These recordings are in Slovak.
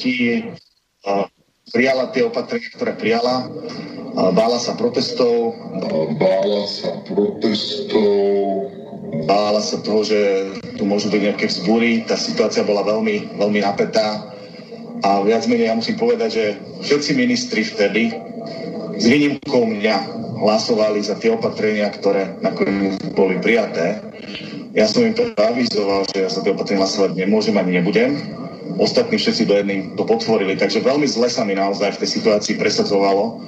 možností prijala tie opatrenia, ktoré prijala. Bála sa protestov. Bála sa protestov. Bála sa toho, že tu môžu byť nejaké vzbúry. Tá situácia bola veľmi, veľmi napätá. A viac menej ja musím povedať, že všetci ministri vtedy, s výnimkou mňa, hlasovali za tie opatrenia, ktoré nakoniec boli prijaté. Ja som im to avizoval, že ja za tie opatrenia hlasovať nemôžem ani nebudem ostatní všetci do jedným to potvorili. Takže veľmi zle sa mi naozaj v tej situácii presadzovalo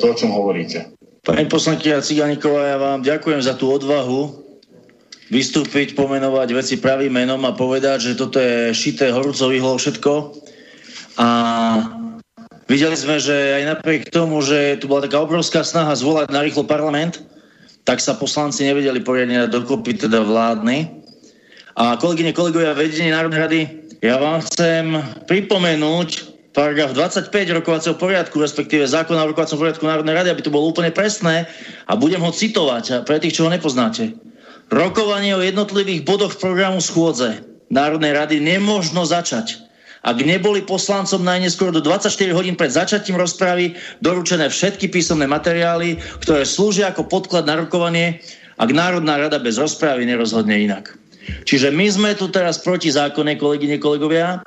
to, o čom hovoríte. Pani poslankyňa Ciganíková, ja vám ďakujem za tú odvahu vystúpiť, pomenovať veci pravým menom a povedať, že toto je šité horúco vyhlo všetko. A videli sme, že aj napriek tomu, že tu bola taká obrovská snaha zvolať na rýchlo parlament, tak sa poslanci nevedeli poriadne dokopy, teda vládny. A kolegyne, kolegovia, vedenie Národnej rady ja vám chcem pripomenúť paragraf 25 rokovacieho poriadku, respektíve zákona o rokovacom poriadku Národnej rady, aby to bolo úplne presné a budem ho citovať pre tých, čo ho nepoznáte. Rokovanie o jednotlivých bodoch programu schôdze Národnej rady nemožno začať, ak neboli poslancom najneskôr do 24 hodín pred začatím rozpravy doručené všetky písomné materiály, ktoré slúžia ako podklad na rokovanie, ak Národná rada bez rozpravy nerozhodne inak. Čiže my sme tu teraz proti zákone, kolegyne, kolegovia.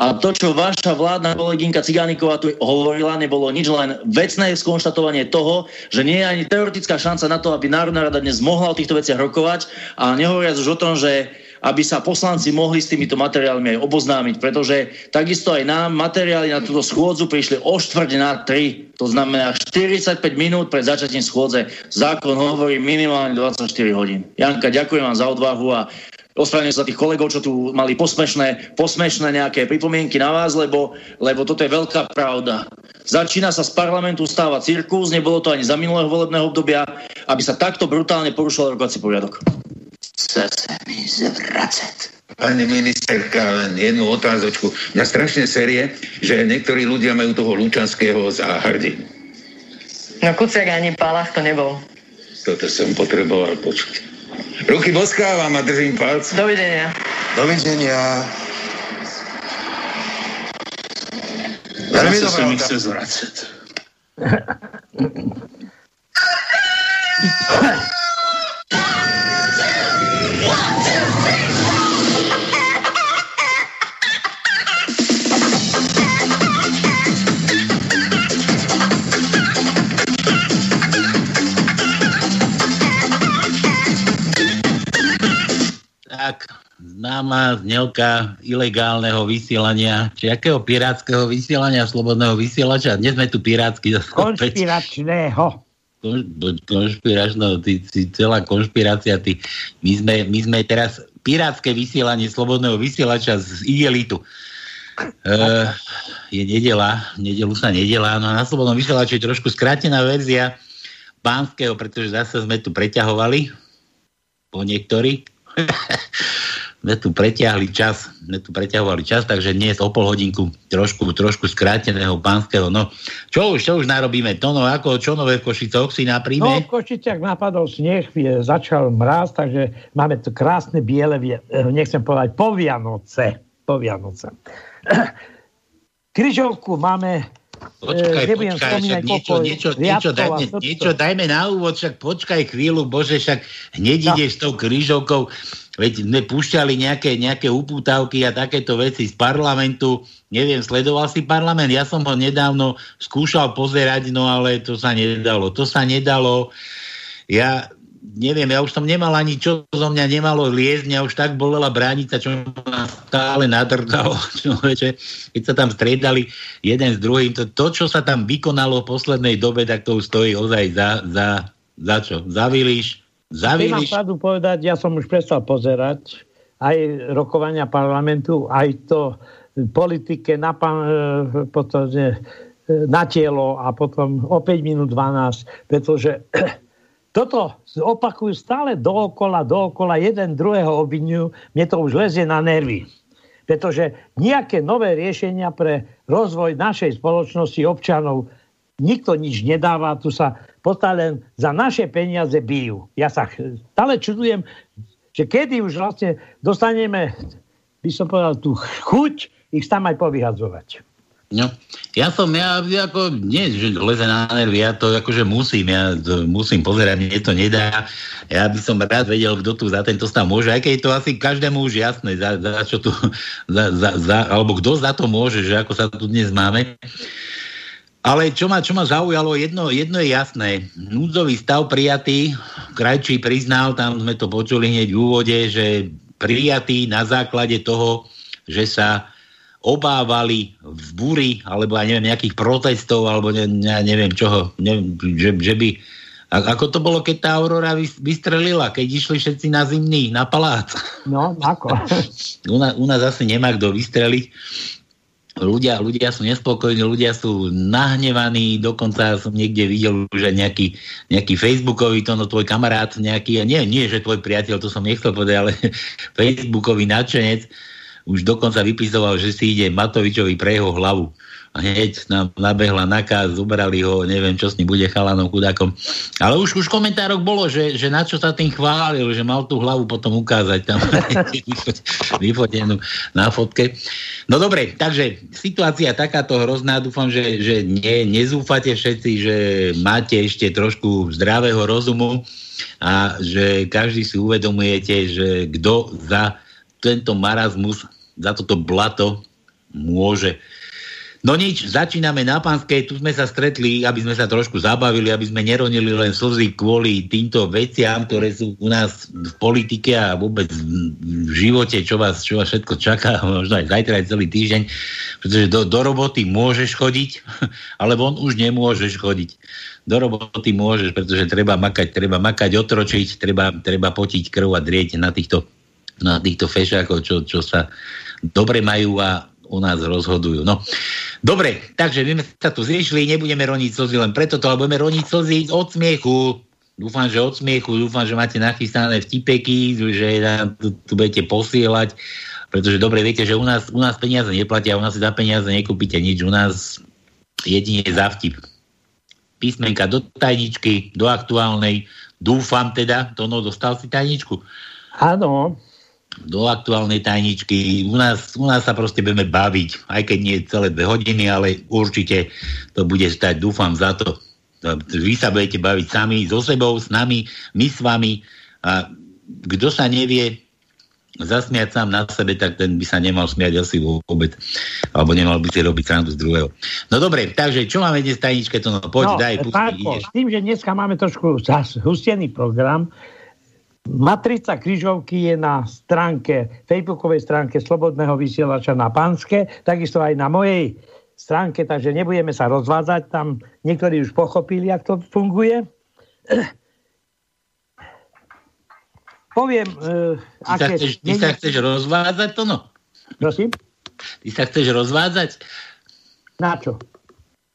A to, čo vaša vládna kolegynka Cigániková tu hovorila, nebolo nič len vecné skonštatovanie toho, že nie je ani teoretická šanca na to, aby Národná rada dnes mohla o týchto veciach rokovať a nehovoriac už o tom, že aby sa poslanci mohli s týmito materiálmi aj oboznámiť, pretože takisto aj nám materiály na túto schôdzu prišli o štvrť na 3, to znamená 45 minút pred začatím schôdze. Zákon hovorí minimálne 24 hodín. Janka, ďakujem vám za odvahu a Ospravedlňujem sa tých kolegov, čo tu mali posmešné, posmešné nejaké pripomienky na vás, lebo, lebo toto je veľká pravda. Začína sa z parlamentu stávať cirkus, nebolo to ani za minulého volebného obdobia, aby sa takto brutálne porušoval rokovací poriadok. Chce sa mi zvracať. Pani ministerka, len jednu otázočku. Mňa strašne série, že niektorí ľudia majú toho Lučanského za hrdinu. No Kuciak ani Palach to nebol. Toto som potreboval počuť. Ruky boskávam a držím palce. Dovidenia. Dovidenia. Veľmi sa mi chce zvracať. známa znelka ilegálneho vysielania, či akého pirátskeho vysielania, slobodného vysielača. Dnes sme tu pirátsky. Konšpiračného. Konšpiračného, ty, ty, celá konšpirácia. Ty, my, sme, my sme teraz pirátske vysielanie slobodného vysielača z igelitu. Uh, je nedela, nedelu sa nedela, no a na slobodnom vysielači je trošku skrátená verzia pánskeho, pretože zase sme tu preťahovali po niektorí sme tu pretiahli čas, sme tu preťahovali čas, takže dnes o pol hodinku trošku, trošku skráteného pánskeho. No, čo už, čo už narobíme? To no, ako čo nové v Košicoch si napríjme? No, v Košiciach napadol sneh, je, začal mráz, takže máme tu krásne biele, nechcem povedať, po Vianoce. Po Vianoce. Kryžovku máme Počkaj, e, počkaj, však niečo, niečo, niečo, dajme, niečo dajme na úvod, však počkaj chvíľu, bože, však hneď no. ideš s tou krížovkou, veď sme púšťali nejaké, nejaké upútavky a takéto veci z parlamentu, neviem, sledoval si parlament, ja som ho nedávno skúšal pozerať, no ale to sa nedalo, to sa nedalo, ja neviem, ja už som nemal ani čo zo mňa nemalo liezť, mňa už tak bolela bránica, čo ma stále nadrdalo, človeče, keď sa tam striedali jeden s druhým, to, to, čo sa tam vykonalo v poslednej dobe, tak to už stojí ozaj za, za, za čo? Za Viliš? Za Viliš? Mám povedať, ja som už prestal pozerať aj rokovania parlamentu, aj to politike na, potom, na telo a potom o 5 minút 12, pretože toto opakujú stále dookola, dookola, jeden druhého obvinujú, mne to už lezie na nervy. Pretože nejaké nové riešenia pre rozvoj našej spoločnosti občanov nikto nič nedáva, tu sa len za naše peniaze bijú. Ja sa stále čudujem, že kedy už vlastne dostaneme by som povedal, tú chuť ich tam aj povyhadzovať. No, ja som, ja ako, nie, že leze na nervy, ja to akože musím, ja to musím pozerať, mne to nedá. Ja by som rád vedel, kto tu za tento stav môže, aj keď je to asi každému už jasné, za, za čo tu, za, za, za, alebo kto za to môže, že ako sa tu dnes máme. Ale čo ma, čo ma zaujalo, jedno, jedno je jasné. Núdzový stav prijatý, Krajčí priznal, tam sme to počuli hneď v úvode, že prijatý na základe toho, že sa obávali v búry, alebo ja neviem, nejakých protestov, alebo ne, ja neviem čoho, neviem, že, že by a ako to bolo, keď tá Aurora vystrelila, keď išli všetci na zimný, na palác? No, ako? u, nás, u nás asi nemá kto vystreliť. Ľudia, ľudia sú nespokojní, ľudia sú nahnevaní, dokonca som niekde videl, že nejaký, nejaký facebookový, to no tvoj kamarát, nejaký, nie, nie, že tvoj priateľ, to som nechcel povedať, ale facebookový nadšenec, už dokonca vypisoval, že si ide Matovičovi pre jeho hlavu. Hneď nám nabehla nakaz, zobrali ho, neviem, čo s ním bude chalanom, chudákom. Ale už, už komentárok bolo, že, že na čo sa tým chválil, že mal tú hlavu potom ukázať tam vyfotenú na fotke. No dobre, takže situácia takáto hrozná, dúfam, že, že nie, nezúfate všetci, že máte ešte trošku zdravého rozumu a že každý si uvedomujete, že kto za tento marazmus, za toto blato môže. No nič, začíname na Panskej, tu sme sa stretli, aby sme sa trošku zabavili, aby sme neronili len slzy kvôli týmto veciam, ktoré sú u nás v politike a vôbec v živote, čo vás, čo vás všetko čaká, možno aj zajtra, aj celý týždeň, pretože do, do roboty môžeš chodiť, ale on už nemôžeš chodiť. Do roboty môžeš, pretože treba makať, treba makať, otročiť, treba, treba potiť krv a drieť na týchto na týchto fešákov, čo, čo sa dobre majú a u nás rozhodujú. No, dobre, takže my sa tu zriešili, nebudeme roniť slzy len preto, ale budeme roniť slzy od smiechu. Dúfam, že od smiechu, dúfam, že máte nachystané vtipeky, že nám tu, tu budete posielať, pretože dobre viete, že u nás, u nás peniaze neplatia, u nás si za peniaze nekúpite nič, u nás jedine za vtip. Písmenka do tajničky, do aktuálnej, dúfam teda, to no, dostal si tajničku? Áno do aktuálnej tajničky. U nás, u nás sa proste budeme baviť, aj keď nie celé dve hodiny, ale určite to bude stať, dúfam za to. Vy sa budete baviť sami, so sebou, s nami, my s vami. A kto sa nevie zasmiať sám na sebe, tak ten by sa nemal smiať asi vôbec. Alebo nemal by si robiť srandu z druhého. No dobre, takže čo máme dnes tajničke? To no, poď, no, daj, pustí, S tým, že dneska máme trošku hustený program, Matrica križovky je na stránke, facebookovej stránke Slobodného vysielača na Panske, takisto aj na mojej stránke, takže nebudeme sa rozvádzať, tam niektorí už pochopili, jak to funguje. Poviem, uh, ty. Sa chceš, ty sa chceš rozvádzať to no? Prosím? Ty sa chceš rozvádzať? Na čo?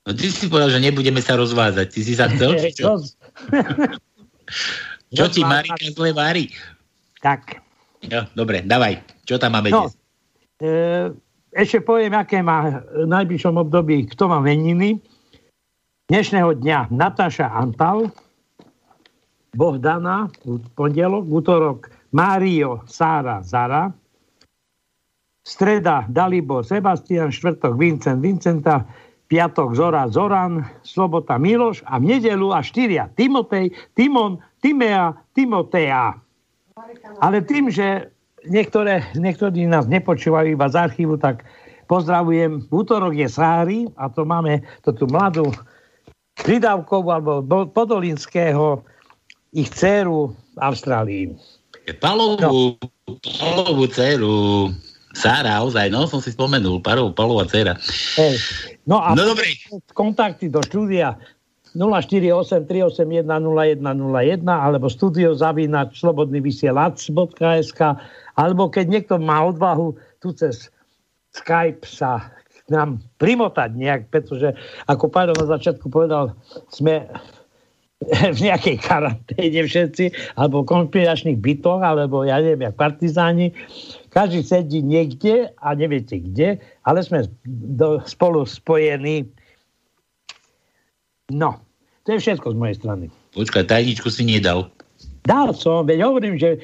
No ty si povedal, že nebudeme sa rozvádzať. Ty si sa chcel, čo? Čo ti Marika zle varí? Tak. Jo, dobre, davaj. Čo tam máme no, dnes? E, ešte poviem, aké má v najbližšom období, kto má meniny. Dnešného dňa Natáša Antal, Bohdana, pondelok, útorok Mário Sára Zara, streda Dalibor Sebastian, štvrtok Vincent Vincenta, piatok Zora Zoran, sobota Miloš a v nedelu a štyria Timotej, Timon, Timea, Timotea. Ale tým, že niektoré, niektorí nás nepočúvajú iba z archívu, tak pozdravujem. V útorok je Sári a to máme to tú mladú Pridávkovú alebo Podolinského ich dceru v Austrálii. Palovú, no. palovú dceru. Sára, ozaj, no som si spomenul, Palová, palová dcera. Hey. No a no, dobre. kontakty do štúdia 048 alebo studiozavinač slobodnyvysielac.sk alebo keď niekto má odvahu tu cez Skype sa nám primotať nejak, pretože ako Pavel na začiatku povedal, sme v nejakej karanténe všetci, alebo konšpiračných bytoch, alebo ja neviem, jak partizáni. Každý sedí niekde a neviete kde, ale sme do, spolu spojení. No, to je všetko z mojej strany. Počkaj, tajničku si nedal. Dal som, veď hovorím, že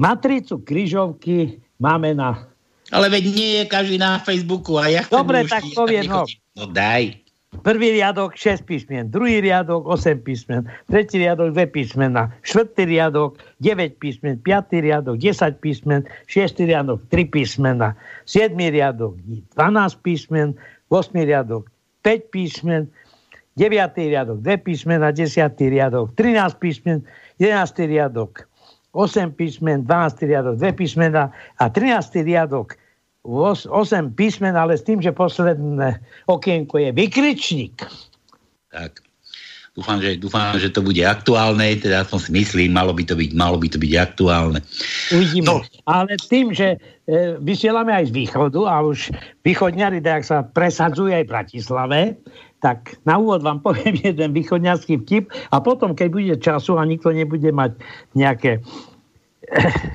matricu križovky máme na... Ale veď nie je každý na Facebooku a ja Dobre, tak poviem, no. No daj. Prvý riadok 6 písmen, druhý riadok 8 písmen, tretí riadok 2 písmena, štvrtý riadok 9 písmen, piatý riadok 10 písmen, šiestý riadok 3 písmena, siedmý riadok 12 písmen, 8 riadok 5 písmen, 9. riadok 2 písmena, 10. riadok 13 písmen, 11. riadok 8 písmen, 12. riadok 2 písmena a 13. riadok 8 písmen, ale s tým, že posledné okienko je vykričník. Tak. Dúfam že, dúfam, že to bude aktuálne, teda som si myslím, malo by to byť, malo by to byť aktuálne. Uvidíme. No. Ale tým, že e, vysielame aj z východu a už východňari, tak sa presadzuje aj v Bratislave, tak na úvod vám poviem jeden východňarský vtip a potom, keď bude času a nikto nebude mať nejaké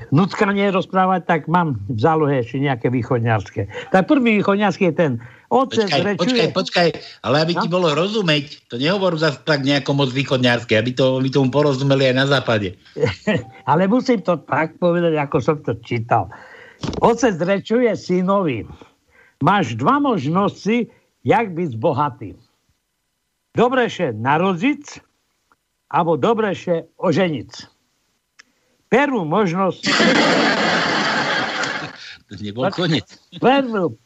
nuckanie rozprávať, tak mám v zálohe ešte nejaké východňarské. Tak prvý východňarský je ten Otec počkaj, rečuje... počkaj, počkaj, ale aby no? ti bolo rozumieť, to nehovor zase tak nejako moc východňarské, aby, to, aby tomu porozumeli aj na západe. ale musím to tak povedať, ako som to čítal. Otec rečuje synovi, máš dva možnosti, jak byť bohatý. Dobrejšie narodiť, alebo dobrejšie oženiť prvú možnosť... To nebol koniec. Prvú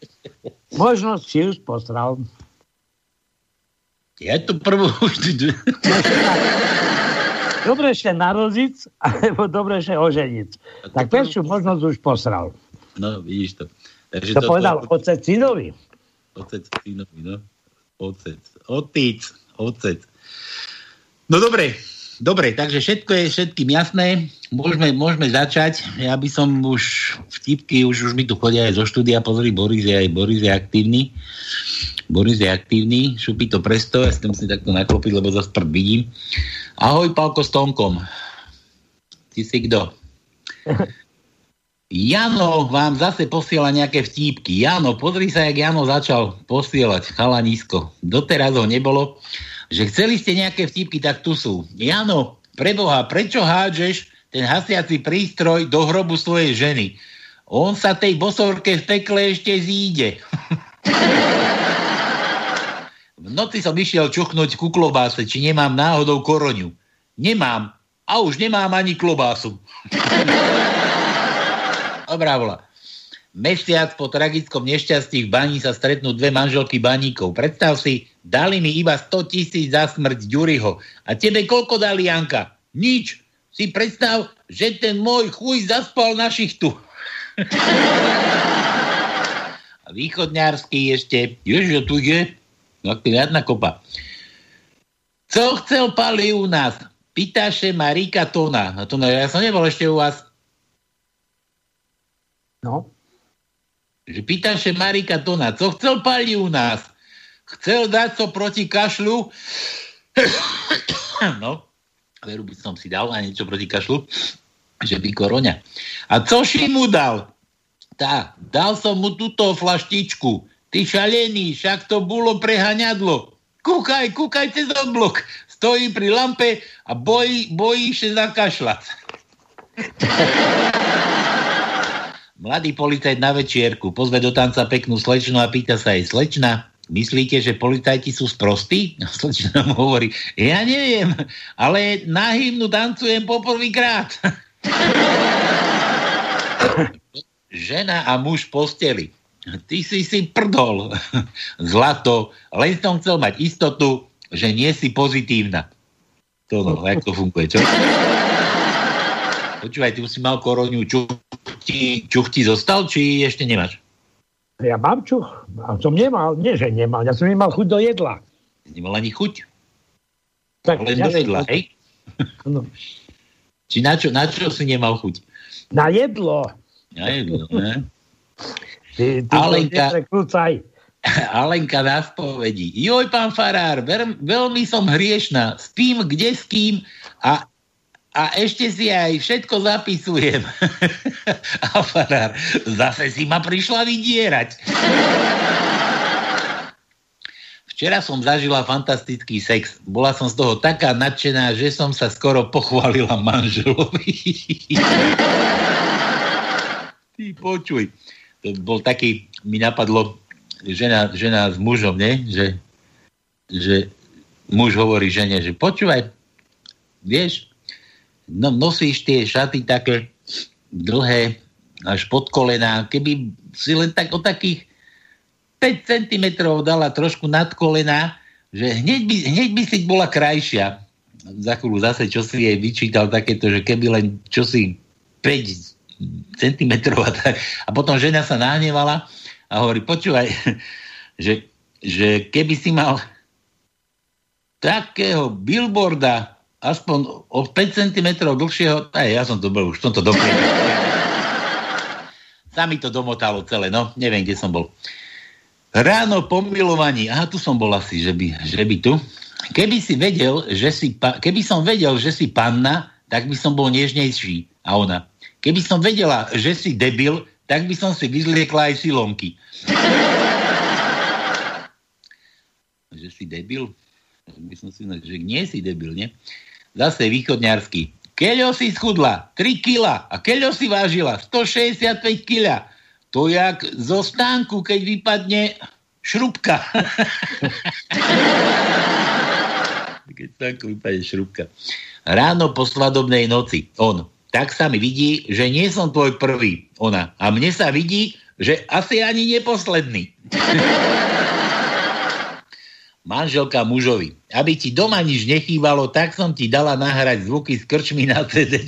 možnosť si už postral. Ja to prvú už... Dobrejšie narodiť, alebo dobrejšie oženiť. Tak prvú možnosť už posral. No, vidíš to. Takže to, to povedal to... otec synovi. Otec synovi, no. Otec. Otec. Otec. No dobre, Dobre, takže všetko je všetkým jasné. Môžeme, môžeme začať. Ja by som už vtipky, už, už mi tu chodia aj zo štúdia. Pozri, Boris je aj Boris je aktívny. Boris je aktívny. Šupí to presto. Ja si musím takto naklopiť, lebo zase prd vidím. Ahoj, Palko s Tomkom. Ty si kto? Jano vám zase posiela nejaké vtípky. Jano, pozri sa, jak Jano začal posielať chalanisko. Doteraz ho nebolo že chceli ste nejaké vtipky, tak tu sú. Jano, preboha, prečo hádžeš ten hasiaci prístroj do hrobu svojej ženy? On sa tej bosorke v pekle ešte zíde. v noci som išiel čuchnúť ku klobáse, či nemám náhodou koroňu. Nemám. A už nemám ani klobásu. Dobrá vola. Mesiac po tragickom nešťastí v bani sa stretnú dve manželky baníkov. Predstav si, dali mi iba 100 tisíc za smrť Ďuriho. A tebe koľko dali, Janka? Nič. Si predstav, že ten môj chuj zaspal na šichtu. A východňársky ešte, ježiš, tu je, no riadna kopa. Co chcel Pali u nás? Pýtaše Marika Tona. No to no, ja som nebol ešte u vás. No že pýtaše Marika Tona, co chcel pali u nás? Chcel dať co proti kašľu? no, veru by som si dal a niečo proti kašľu, že by koroňa. A co si mu dal? Tá, dal som mu túto flaštičku. Ty šalený, však to bolo prehaňadlo. Kúkaj, kúkaj cez oblok. Stojí pri lampe a bojí, bojí sa zakašľať. Mladý policajt na večierku pozve do tanca peknú slečnu a pýta sa jej, slečna, myslíte, že policajti sú sprostí? A slečna mu hovorí, ja neviem, ale na hymnu tancujem poprvýkrát. Žena a muž posteli. Ty si si prdol. Zlato. Len som chcel mať istotu, že nie si pozitívna. To no, ako funguje, čo? Počúvaj, ty si mal koroňu, čuch ti, čuch ti zostal, či ešte nemáš? Ja mám čuch. A som nemal, nie že nemal, ja som nemal chuť do jedla. Nemal ani chuť? Tak, Len ja do jedla, hej? No. Či na čo, na čo si nemal chuť? Na jedlo. Na jedlo, ne? Ty, ty Alenka, Alenka na spovedi. Joj, pán Farár, veľmi som hriešná. Spím kde s kým a a ešte si aj všetko zapisujem. a farár, zase si ma prišla vydierať. Včera som zažila fantastický sex. Bola som z toho taká nadšená, že som sa skoro pochválila manželovi. Ty počuj. To bol taký, mi napadlo, žena, žena s mužom, ne? Že, že muž hovorí žene, že počúvaj, vieš, no, nosíš tie šaty také dlhé až pod kolená, keby si len tak o takých 5 cm dala trošku nad kolená, že hneď by, hneď by si bola krajšia. Za chvíľu zase, čo si jej vyčítal takéto, že keby len čo si 5 cm a, tak. a potom žena sa nahnevala a hovorí, počúvaj, že, že keby si mal takého billboarda aspoň o 5 cm dlhšieho, aj ja som to bol, už som to doplnil. Sa mi to domotalo celé, no, neviem, kde som bol. Ráno po milovaní, aha, tu som bol asi, že by, že by tu. Keby si vedel, že si, keby som vedel, že si panna, tak by som bol nežnejší. A ona, keby som vedela, že si debil, tak by som si vyzliekla aj silomky. že si debil? By som si, že nie si debil, nie? Zase východňarský. Keľo si schudla 3 kila a keľo si vážila 165 kila. To jak zo stánku, keď vypadne šrubka. keď stánku vypadne šrubka. Ráno po svadobnej noci. On. Tak sa mi vidí, že nie som tvoj prvý. Ona. A mne sa vidí, že asi ani neposledný. manželka mužovi. Aby ti doma nič nechýbalo, tak som ti dala nahrať zvuky s krčmi na CD.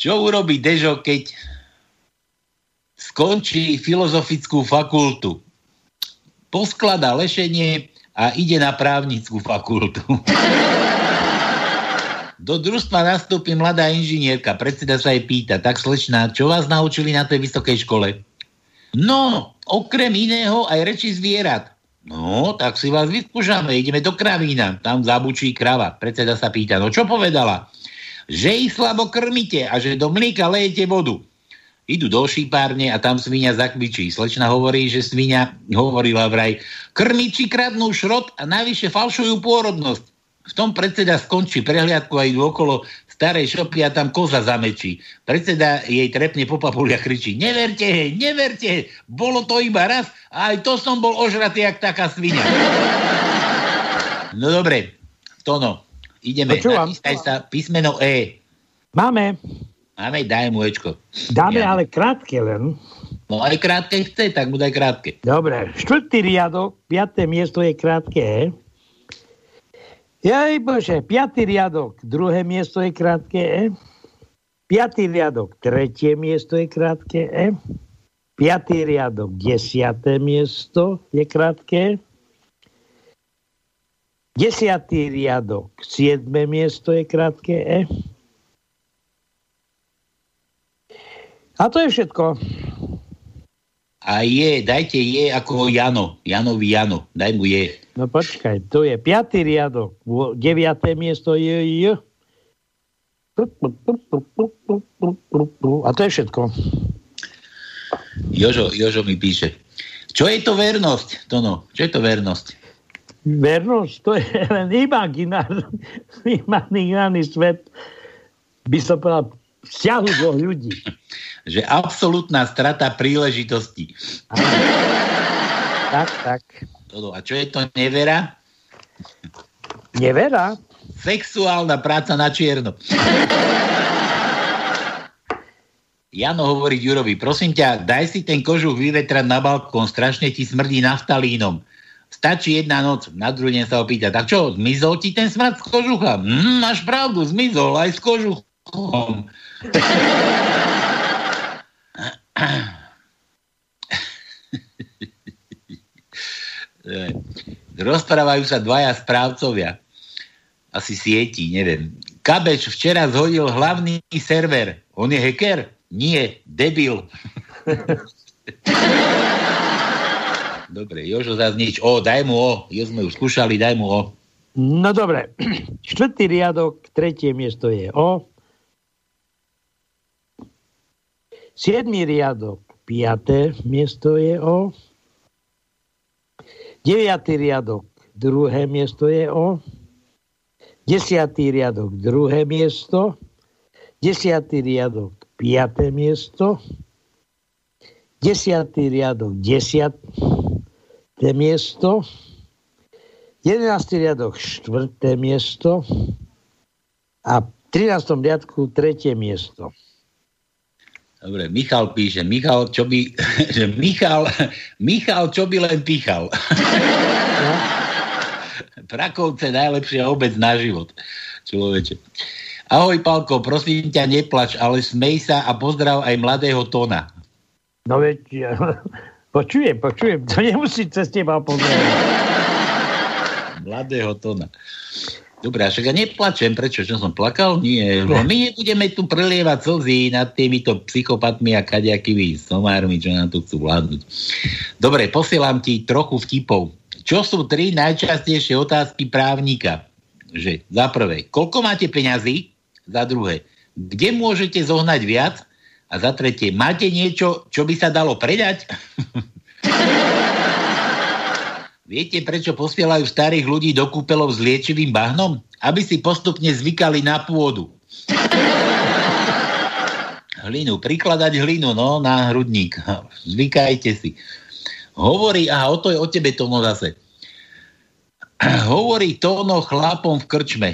Čo urobí Dežo, keď skončí filozofickú fakultu? Poskladá lešenie a ide na právnickú fakultu. Do družstva nastúpi mladá inžinierka. Predseda sa jej pýta, tak slečná, čo vás naučili na tej vysokej škole? No, okrem iného aj reči zvierat. No, tak si vás vyskúšame, ideme do kravína, tam zabučí krava. Predseda sa pýta, no čo povedala? Že ich slabo krmite a že do mlieka lejete vodu. Idú do šípárne a tam svinia zakvičí. Slečna hovorí, že svinia hovorila vraj, krmiči kradnú šrot a navyše falšujú pôrodnosť. V tom predseda skončí prehliadku a idú okolo starej šopy a tam koza zamečí. Predseda jej trepne po papuli a kričí, neverte hej, neverte, bolo to iba raz a aj to som bol ožratý jak taká svinia. No dobre, Tono, ideme. Počúvam. sa písmeno E. Máme. Máme, daj mu Ečko. Dáme ja. ale krátke len. No aj krátke chce, tak mu daj krátke. Dobre, štvrtý riadok, piaté miesto je krátke E. Jaj Bože, piatý riadok, druhé miesto je krátke E. Piatý riadok, tretie miesto je krátke E. Piatý riadok, desiaté miesto je krátke. Desiatý riadok, siedme miesto je krátke E. A to je všetko. A je, dajte je ako Jano. Janovi Jano. Daj mu je. No počkaj, to je piatý riadok. Deviaté miesto je je. A to je všetko. Jožo, Jožo mi píše. Čo je to vernosť, Tono? Čo je to vernosť? Vernosť, to je len imaginárny, imaginárny svet, by som povedal, vzťahu dvoch ľudí. že absolútna strata príležitosti. Tak, tak. A čo je to nevera? Nevera? Sexuálna práca na čierno. Jano hovorí Jurovi, prosím ťa, daj si ten kožuch vyvetrať na balkón, strašne ti smrdí naftalínom. Stačí jedna noc, na druhý deň sa opýta, tak čo, zmizol ti ten smrad z kožucha? Mm, máš pravdu, zmizol aj s kožuchom. Rozprávajú sa dvaja správcovia. Asi sieti, neviem. Kabeč včera zhodil hlavný server. On je hacker? Nie, debil. dobre, Jožo zase nič. O, daj mu o. Jo sme už skúšali, daj mu o. No dobre. Štvrtý riadok, tretie miesto je o. Siedmý riadok, piaté miesto je O. Deviatý riadok, druhé miesto je O. Desiatý riadok, druhé miesto. Desiatý riadok, piaté miesto. Desiatý riadok, desiaté miesto. Jedenáctý riadok, štvrté miesto. A v 13. riadku tretie miesto. Dobre, Michal píše, Michal, čo by, že Michal, Michal, čo by len píchal. No. Prakovce najlepšia obec na život. Človeče. Ahoj, Palko, prosím ťa, neplač, ale smej sa a pozdrav aj mladého Tona. No veď, ja, počujem, počujem, to nemusí cez teba pozdraviť. Mladého Tona. Dobre, a však ja neplačem, prečo? Čo som plakal? Nie. No, my nebudeme tu prelievať slzy nad týmito psychopatmi a kaďakými somármi, čo nám tu chcú vládnuť. Dobre, posielam ti trochu vtipov. Čo sú tri najčastejšie otázky právnika? Že za prvé, koľko máte peňazí? Za druhé, kde môžete zohnať viac? A za tretie, máte niečo, čo by sa dalo predať? Viete, prečo posielajú starých ľudí do kúpelov s liečivým bahnom? Aby si postupne zvykali na pôdu. Hlinu, prikladať hlinu, no, na hrudník. Zvykajte si. Hovorí, a o to je o tebe, Tono, zase. Hovorí Tono chlapom v krčme.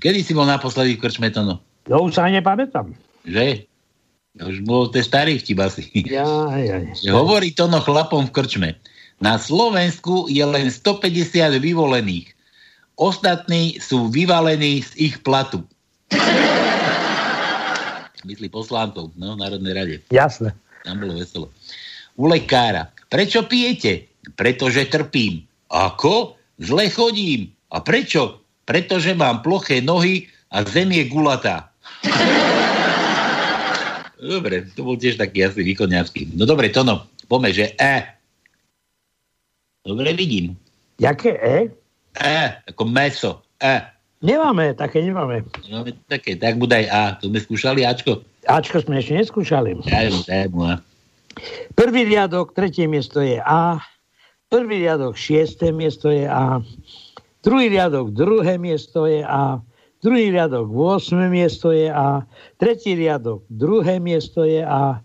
Kedy si bol naposledy v krčme, Tono? No, už sa nepamätám. Že? Už bol to starý vtip asi. Ja, ja, ja. Hovorí Tono chlapom v krčme. Na Slovensku je len 150 vyvolených. Ostatní sú vyvalení z ich platu. Myslí poslancov no, v Národnej rade. Jasné. Tam bolo veselo. U lekára. Prečo pijete? Pretože trpím. Ako? Zle chodím. A prečo? Pretože mám ploché nohy a zem je gulatá. Dobre, to bol tiež taký asi východňarský. No dobre, Tono, pome, že E. Dobre vidím. Jaké E? E, ako meso. E. Nemáme, také nemáme. Nemáme také, tak bude aj A. To sme skúšali Ačko? Ačko sme ešte neskúšali. Dajme, dajme A. Prvý riadok, tretie miesto je A. Prvý riadok, šiesté miesto je A. Druhý riadok, druhé miesto je A. Druhý riadok, 8. miesto je A. Tretí riadok, druhé miesto je A.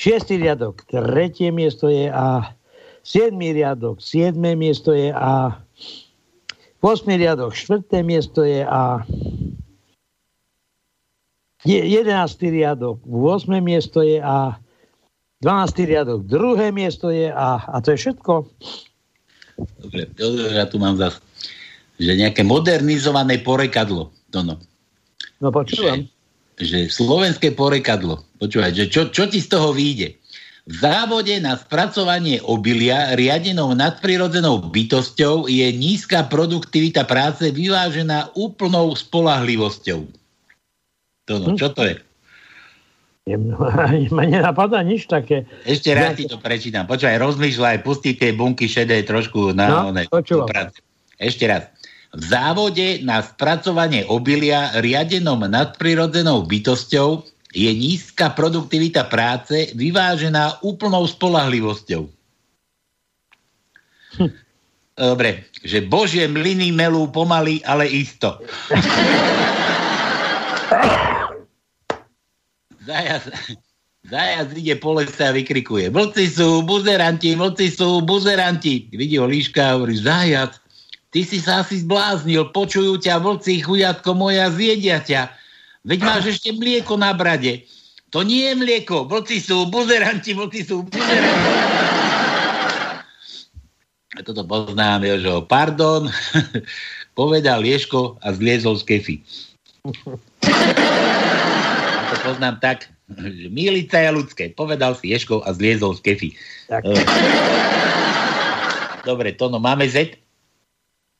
Šiestý riadok, tretie miesto je A. Siedmý riadok, siedme miesto je A. Osmý riadok, štvrté miesto je A. Je, jedenáctý riadok, 8. miesto je A. 12. riadok, druhé miesto je A. A to je všetko. Dobre, ja tu mám zase, že nejaké modernizované porekadlo. To no. No počúvam. Že, že slovenské porekadlo, počúvaj, že čo, čo ti z toho vyjde? V závode na spracovanie obilia riadenou nadprirodzenou bytosťou je nízka produktivita práce vyvážená úplnou spolahlivosťou. To no, čo to je? Ma nenapadá nič také. Ešte raz ti to prečítam. Počúvaj, rozmýšľaj, pusti tie bunky šedé trošku na no, one, Ešte raz. V závode na spracovanie obilia riadenom nadprirodzenou bytosťou je nízka produktivita práce vyvážená úplnou spolahlivosťou. Hm. Dobre, že božie mlyny melú pomaly, ale isto. Zajac, zajac ide po lese a vykrikuje. Vlci sú buzeranti, vlci sú buzeranti. Vidí ho líška a hovorí, zajac, Ty si sa asi zbláznil, počujú ťa vlci, chujatko moja, zjedia ťa. Veď máš ešte mlieko na brade. To nie je mlieko, vlci sú buzeranti, vlci sú buzeranti. Toto poznám, Jožo. Pardon, povedal Ješko a zliezol z kefy. A to poznám tak, že milica je ľudské. Povedal si Ješko a zliezol z kefy. Tak. Dobre, Tono, máme Z?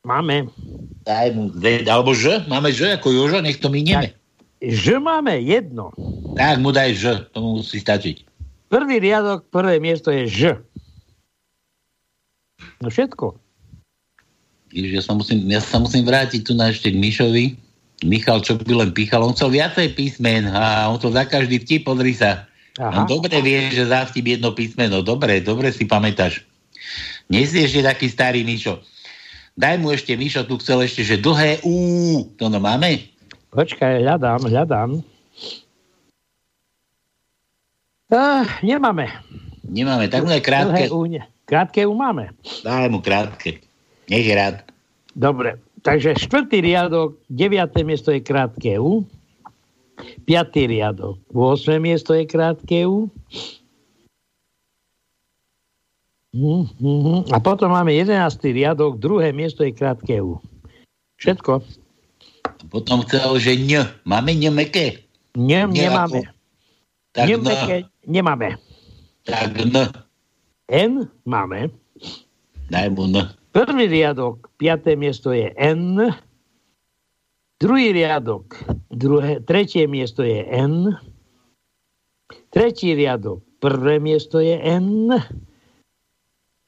Máme. Daj mu Z, alebo Ž, máme Ž ako Jožo, nech to minieme. Ž máme jedno. Tak mu daj Ž, to musí stačiť. Prvý riadok, prvé miesto je Ž. No všetko. Ja sa musím, ja sa musím vrátiť tu na ešte k Mišovi. Michal, čo by len píchal, on chcel viacej písmen a on to za každý vtip, pozri sa. Aha. On dobre vie, že za vtip jedno písmeno. Dobre, dobre si pamätáš. Nie si ešte taký starý Mišo. Daj mu ešte, Mišo tu chcel ešte, že dlhé U, to no máme? Počkaj, hľadám, hľadám. Uh, nemáme. Nemáme, tak mu je krátke. Krátke U máme. Daj mu krátke. Nech je rád. Dobre, takže štvrtý riadok, deviaté miesto je krátke U. Piatý riadok, 8. miesto je krátke U. A potom máme 11. riadok, druhé miesto je krátke U. Všetko. Potom chcel, že ň. Máme ň meké? Ň, nemáme. Tak ň meké nemáme. Tak n. N máme. Daj mu n. Prvý riadok, piaté miesto je N. Druhý riadok, druhé, tretie miesto je N. Tretí riadok, prvé miesto je N.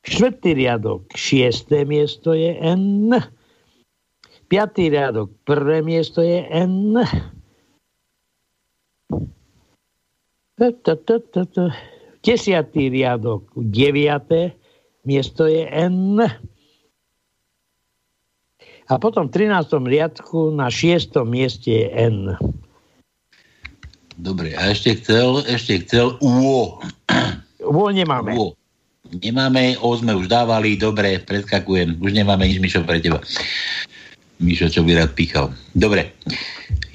Štvrtý riadok, šiesté miesto je N. Piatý riadok, prvé miesto je N. Desiatý riadok, deviaté miesto je N. A potom v 13. riadku na 6. mieste je N. Dobre, a ešte chcel, ešte chcel UO. UO nemáme. UO. Nemáme, O sme už dávali, dobre, preskakujem. Už nemáme nič, Mišo, pre teba. Mišo, čo by rád pýchal. Dobre.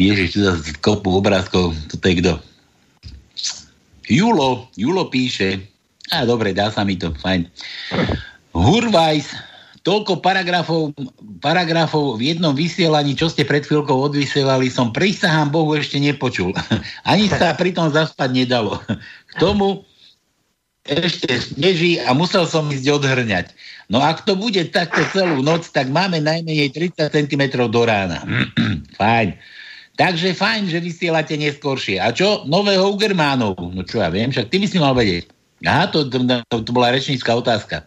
Ježiš, tu zase kopu obrázkov. Toto je kto? Julo. Julo píše. A dobre, dá sa mi to, fajn. Hurvajs, toľko paragrafov, paragrafov v jednom vysielaní, čo ste pred chvíľkou odvysielali, som prisahám Bohu ešte nepočul. Ani sa pri tom zaspať nedalo. K tomu ešte sneží a musel som ísť odhrňať. No ak to bude takto celú noc, tak máme najmenej 30 cm do rána. fajn. Takže fajn, že vysielate neskôršie. A čo? Nového Ugermánov. No čo ja viem, však ty by si mal vedieť. Aha, to, to, to, bola rečnícka otázka.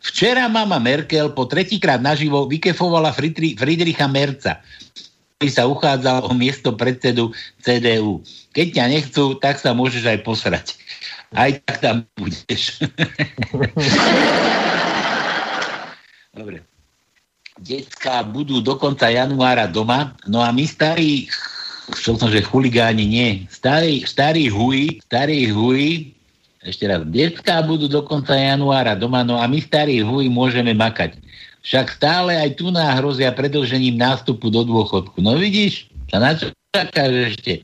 Včera mama Merkel po tretíkrát naživo vykefovala Friedricha Merca, sa uchádzal o miesto predsedu CDU. Keď ťa nechcú, tak sa môžeš aj posrať aj tak tam budeš. Dobre. Detská budú do konca januára doma, no a my starí, chcel som, že chuligáni, nie, starí, starí huji, starí huji, ešte raz, detská budú do konca januára doma, no a my starí huji môžeme makať. Však stále aj tu nás hrozia predlžením nástupu do dôchodku. No vidíš, sa na čo čakáš ešte?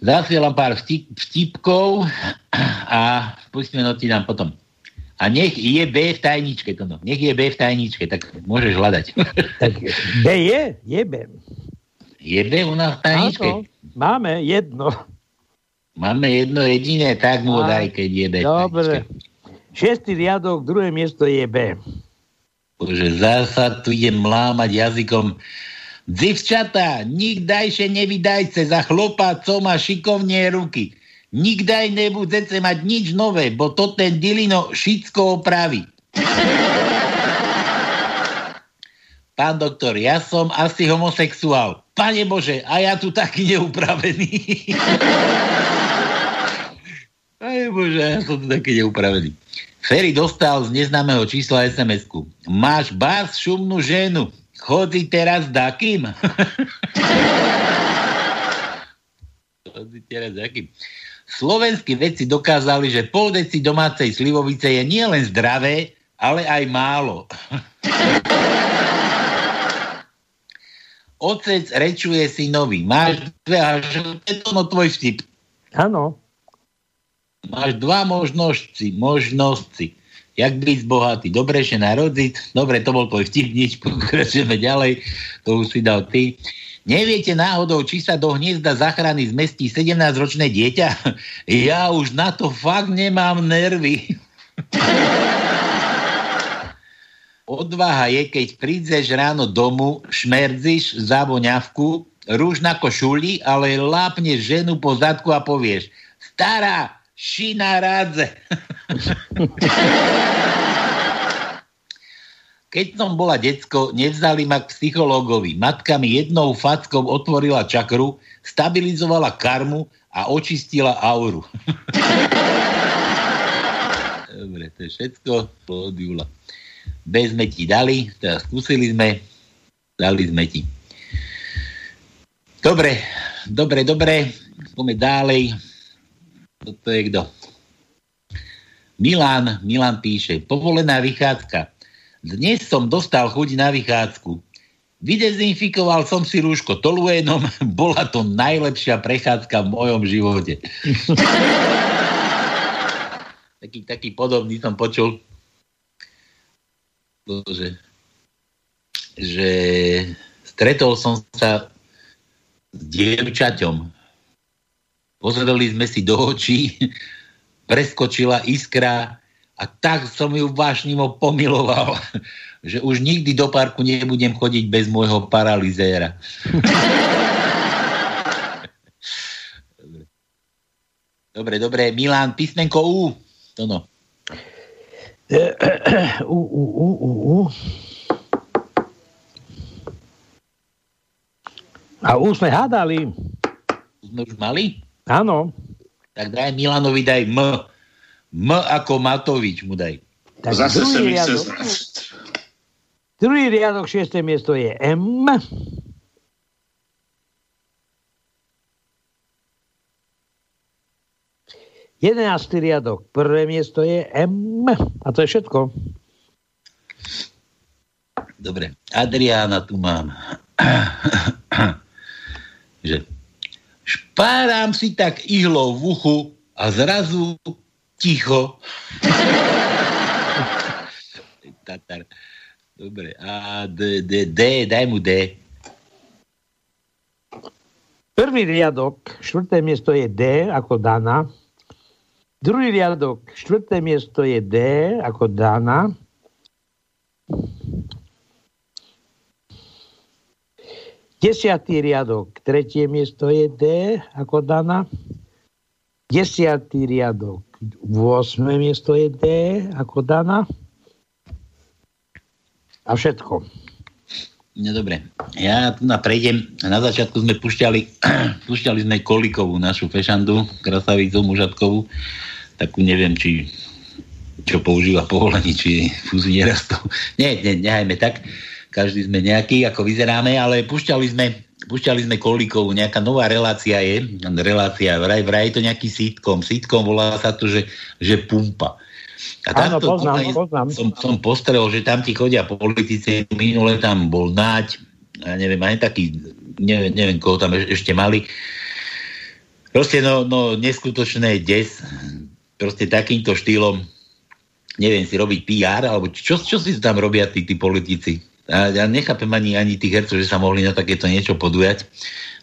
Zasielam pár vtip, vtipkov a pustíme ti dám potom. A nech je B v tajničke, to no. Nech je B v tajničke, tak môžeš hľadať. Tak B je, je B. Je B u nás v tajničke? Áno, máme jedno. Máme jedno jediné, tak mu daj, keď je B Dobre. Šestý riadok, druhé miesto je B. Bože, zasa tu idem mlámať jazykom Dzivčata, nikdajšie nevydajce za chlopa, co má šikovne ruky. Nikdaj nebudete mať nič nové, bo to ten Dilino všetko opraví. Pán doktor, ja som asi homosexuál. Pane Bože, a ja tu taký neupravený. Pane Bože, ja som tu taký neupravený. Ferry dostal z neznámeho čísla SMS-ku. Máš bás šumnú ženu. Chodí teraz dakým? Chodí teraz dakým. Slovenskí vedci dokázali, že pol deci domácej slivovice je nielen zdravé, ale aj málo. Otec rečuje si nový. Máš dve to no tvoj vtip. Áno. Máš dva možnosti. Možnosti jak byť bohatý, dobre sa narodiť, dobre, to bol tvoj vtip, nič, pokračujeme ďalej, to už si dal ty. Neviete náhodou, či sa do hniezda zachrany zmestí 17-ročné dieťa? Ja už na to fakt nemám nervy. Odvaha je, keď prídeš ráno domu, šmerdziš za voňavku, rúž na košuli, ale lápneš ženu po zadku a povieš stará, šina rádze. Keď som bola decko, nevzali ma k psychológovi. Matka mi jednou fackou otvorila čakru, stabilizovala karmu a očistila auru. Dobre, to je všetko od Jula. Bez sme ti dali, teda skúsili sme, dali sme ti. Dobre, dobre, dobre. Poďme ďalej. Toto je kto? Milan, Milan píše, povolená vychádzka. Dnes som dostal chuť na vychádzku. Vydezinfikoval som si rúško toluénom, bola to najlepšia prechádzka v mojom živote. taký, taký podobný som počul, že, že stretol som sa s dievčaťom. Pozreli sme si do očí, preskočila iskra a tak som ju vášnivo pomiloval, že už nikdy do parku nebudem chodiť bez môjho paralizéra. dobre, dobre. Milan, písmenko U. To no. U, U, U, U, U. A už sme hádali. Sme už mali? Áno. Tak daj Milanovi, daj M. M ako Matovič mu daj. Tak Zase sa mi chce Druhý riadok, šiesté miesto je M. Jedenáctý riadok, prvé miesto je M. A to je všetko. Dobre, Adriána tu mám. že špáram si tak ihlou v uchu a zrazu ticho. Tatar. Dobre, a D, D, D, daj mu D. Prvý riadok, štvrté miesto je D ako Dana. Druhý riadok, štvrté miesto je D ako Dana. Desiatý riadok, tretie miesto je D ako Dana. Desiatý riadok, 8. miesto je D ako Dana. A všetko. No dobre, ja tu na prejdem. Na začiatku sme pušťali, pušťali sme Kolikovú, našu fešandu, krasavicu mužatkovú. Takú neviem, či čo používa povolení, či fúzi nerastov. Nie, ne, nehajme tak. Každý sme nejaký, ako vyzeráme, ale pušťali sme Púšťali sme Kolíkovú, nejaká nová relácia je, relácia, vraj, vraj je to nejaký sítkom. Sítkom volá sa to, že, že pumpa. A Áno, poznám, poznám. Som, som postrel, že tam ti chodia politici, minule tam bol Náď, ja neviem, aj taký, neviem, neviem koho tam ešte mali. Proste no, no neskutočné des, proste takýmto štýlom neviem si robiť PR, alebo čo, čo si tam robia tí, tí politici? A ja nechápem ani, ani tých hercov, že sa mohli na takéto niečo podujať.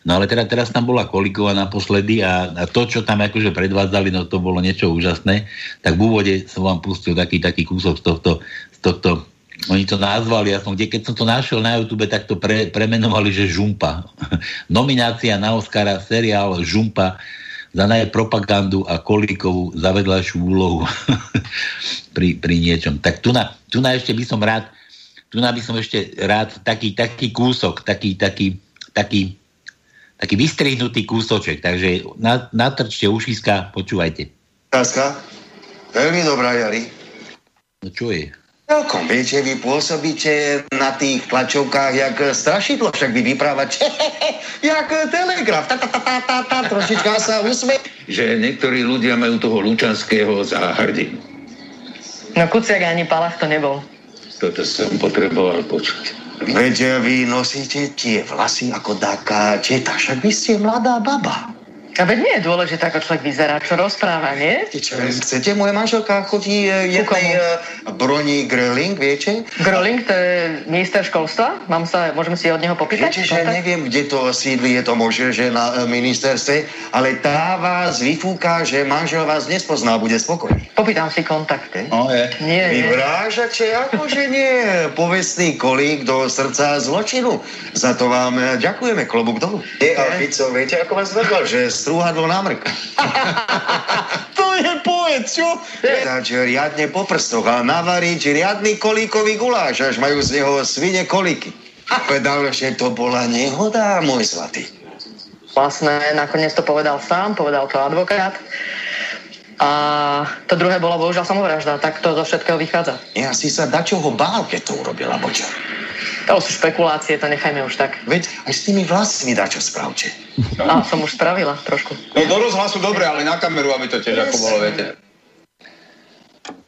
No ale teda teraz tam bola Kolikova naposledy a, a to, čo tam akože predvádzali, no to bolo niečo úžasné. Tak v úvode som vám pustil taký, taký kúsok z tohto, z tohto oni to nazvali, ja som, kde, keď som to našiel na YouTube, tak to pre, premenovali, že Žumpa. Nominácia na Oscara, seriál Žumpa za propagandu a Kolíkovú za vedľajšiu úlohu pri, pri niečom. Tak tu na, tu na ešte by som rád tu by som ešte rád taký, taký kúsok, taký, taký, taký, taký vystrihnutý kúsoček. Takže natrčte ušiska, počúvajte. Láska, veľmi dobrá, Jari. No čo je? Celkom, viete, vy pôsobíte na tých tlačovkách jak strašidlo, však vy vyprávate jak telegraf. Ta, ta, ta, ta, ta, ta, trošička sa usme. Že niektorí ľudia majú toho Lučanského za hrdinu. No Kuciak ani Palach to nebol. Toto som potreboval počuť. Veď vy nosíte tie vlasy ako taká teta, však vy ste mladá baba. A veď nie je dôležité, ako človek vyzerá, čo rozpráva, nie? Čo, chcete, moja manželka chodí e, jednej uh, broni Gröling, viete? Gröling, to je minister školstva? Mám sa, môžeme si od neho popýtať? Viete, že neviem, kde to sídli, je to možné, že na uh, ministerstve, ale tá vás vyfúka, že manžel vás nespozná, bude spokojný. Popýtam si kontakty. No je. Nie, Vy vrážate, akože nie. Povestný kolík do srdca zločinu. Za to vám ďakujeme, klobúk dolu. Je, a Fico, viete, ako vás vedel, že strúhadlo na mrk. to je poet, čo? Dať riadne po prstoch a navariť riadny kolíkový guláš, až majú z neho svine kolíky. Povedal, že to bola nehoda, môj zlatý. Vlastne, nakoniec to povedal sám, povedal to advokát. A to druhé bolo bohužiaľ samovražda, tak to zo všetkého vychádza. Ja si sa dačoho bál, keď to urobila, boča. To sú špekulácie, to nechajme už tak. Veď aj s tými vlasmi čo spravte. No, som už spravila trošku. No do rozhlasu dobre, ale na kameru, aby to tiež ako bolo, viete.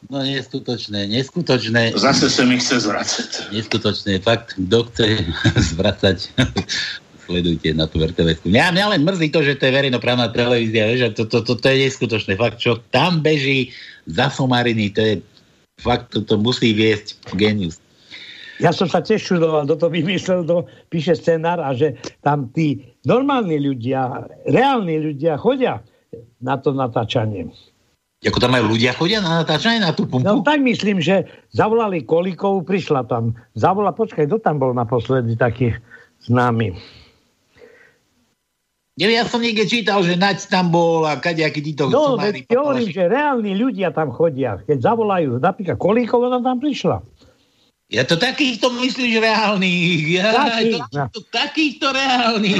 No neskutočné, neskutočné. Zase sa mi chce zvracať. Neskutočné, fakt, kto chce zvracať, sledujte na tú rtv Mňa, mňa len mrzí to, že to je verejnoprávna televízia, vieš, to, to, to, to je neskutočné. Fakt, čo tam beží za somariny, to je fakt, to, to musí viesť genius. Ja som sa tiež čudoval, kto to vymyslel, kto píše scenár a že tam tí normálni ľudia, reálni ľudia chodia na to natáčanie. Ako tam aj ľudia chodia na natáčanie na tú pumpu? No tak myslím, že zavolali Kolikov, prišla tam. Zavolala, počkaj, kto tam bol naposledy taký známy? Ja som niekde čítal, že Naď tam bol a kadejaký títo... No, veď hovorím, že reálni ľudia tam chodia. Keď zavolajú, napríklad Kolíkov, ona tam prišla. Ja to takýchto myslíš reálnych. Ja, Taký, to, to, takýchto reálnych.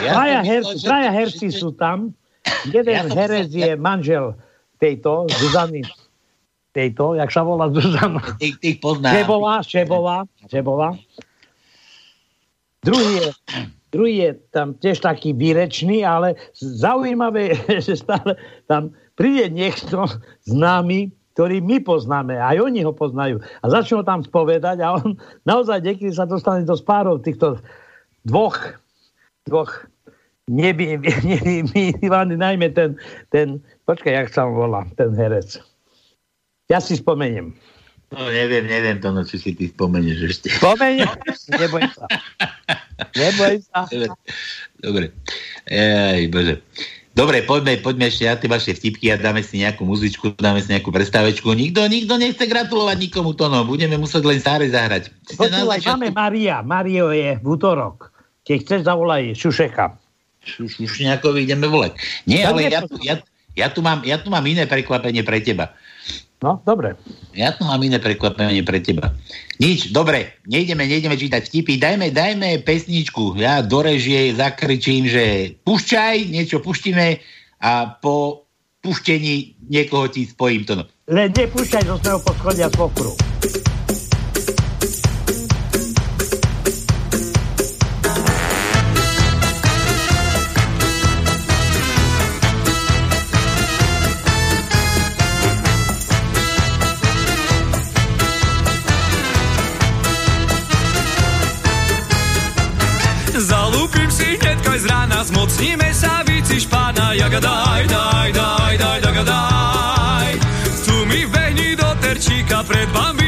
Ja traja, herci, traja herci sú tam. Jeden ja herec je manžel tejto, Zuzany. Tejto, jak sa volá Zuzana? Tých, tých poznám. Šebová, Šebová, Šebová. Druhý je, druhý je tam tiež taký výrečný, ale zaujímavé že stále tam príde niekto známy, ktorý my poznáme, aj oni ho poznajú. A začnú tam spovedať a on naozaj niekedy sa dostane do spárov týchto dvoch, dvoch neby, najmä ten, ten, počkaj, jak sa on volá, ten herec. Ja si spomeniem. No neviem, neviem to, no, či si ty spomenieš ešte. Spomeniem? Neboj sa. Neboj sa. Dobre. Ej, bože. Dobre, poďme, poďme ešte na tie vaše vtipky a dáme si nejakú muzičku, dáme si nejakú prestávečku. Nikto, nikto nechce gratulovať nikomu to, no. Budeme musieť len stále zahrať. Počúvaj, máme Maria. Mario je v útorok. Keď chceš, zavolaj Šušeka. Šušňakovi ideme volať. Nie, ale ja tu, ja, ja, tu mám, ja tu mám iné prekvapenie pre teba. No, dobre. Ja tu mám iné prekvapenie pre teba. Nič, dobre, nejdeme, nejdeme čítať vtipy, dajme, dajme pesničku. Ja do režie zakričím, že pušťaj, niečo puštíme a po puštení niekoho ti spojím to. Len nepúšťaj zo svojho poschodia svokru. Zmocníme sa víci špána, jaga daj, daj, daj, daj, daj, daj. Tu mi vbehni do terčíka, pred bambitku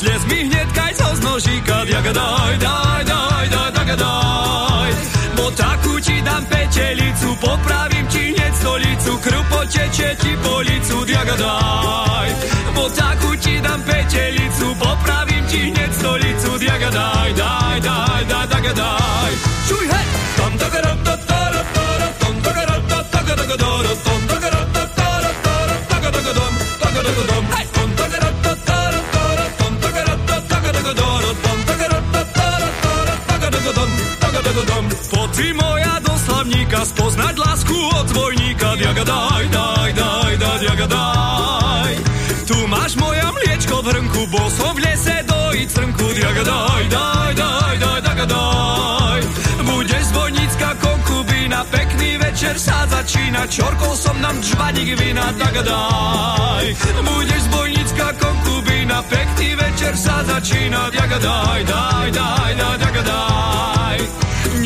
zliez mi hneď kaj zo znožíka, diaga daj, daj, daj, daj, daj, daj. Bo takú ti dám petelicu, popravím ti hneď stolicu, krv poteče ti po licu, diaga daj. Začína. Čorkol som nám čvaník vina, tak daj. Budeš zvojnícka konkubína, pekný večer sa začína. Diaga daj, daj, daj, daj, daj, daj.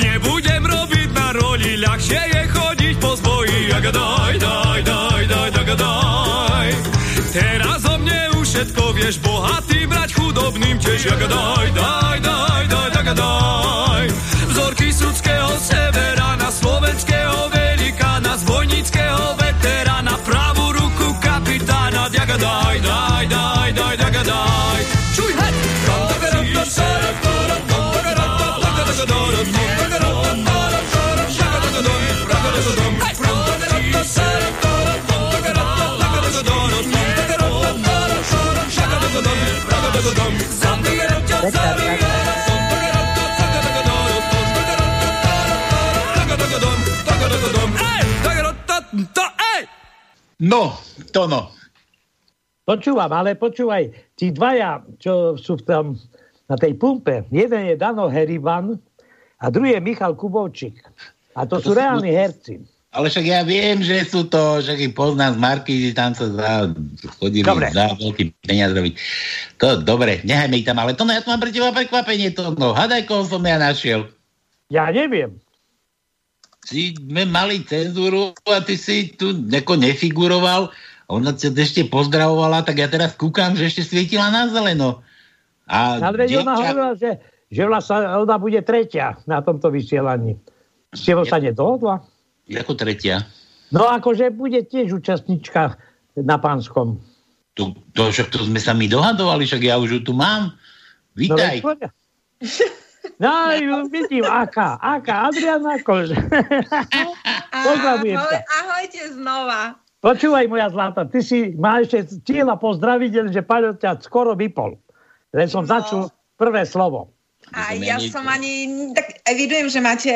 Nebudem robiť na roli, ľahšie je chodiť po zboji. Jaga daj, daj, daj, daj, daj, daj. Teraz o mne už všetko vieš, bohatý brať chudobným tiež. Jaga daj, daj, daj, daj, daj, daj. No, to no. Počúvam, ale počúvaj, tí dvaja, čo sú v tom, na tej pumpe, jeden je Dano Heriban a druhý je Michal Kubovčík. A to, to sú reálni herci. Ale však ja viem, že sú to, že ich poznám z Marky, tam sa za, chodili dobre. za veľký peniaz robiť. To dobre, nehajme ich tam, ale to no, ja tu mám pre teba prekvapenie, to no, hadaj, koho som ja našiel. Ja neviem. Si sme mali cenzúru a ty si tu neko nefiguroval ona sa ešte pozdravovala, tak ja teraz kúkam, že ešte svietila na zeleno. A veď ona hovorila, že, že vlastne ona bude tretia na tomto vysielaní. S tebou sa nedohodla? Ako tretia? No akože bude tiež účastnička na pánskom. To, to, však to sme sa mi dohadovali, však ja už ju tu mám. Vítaj. No, no vidím, aká, aká, Adriana Kož. Pozdravujem Ahoj, ahojte znova. Počúvaj, moja zlata, ty si ma ešte stihla pozdraviť, že Paľo ťa skoro vypol. Len som no. začul prvé slovo. A ja som ani, tak evidujem, že máte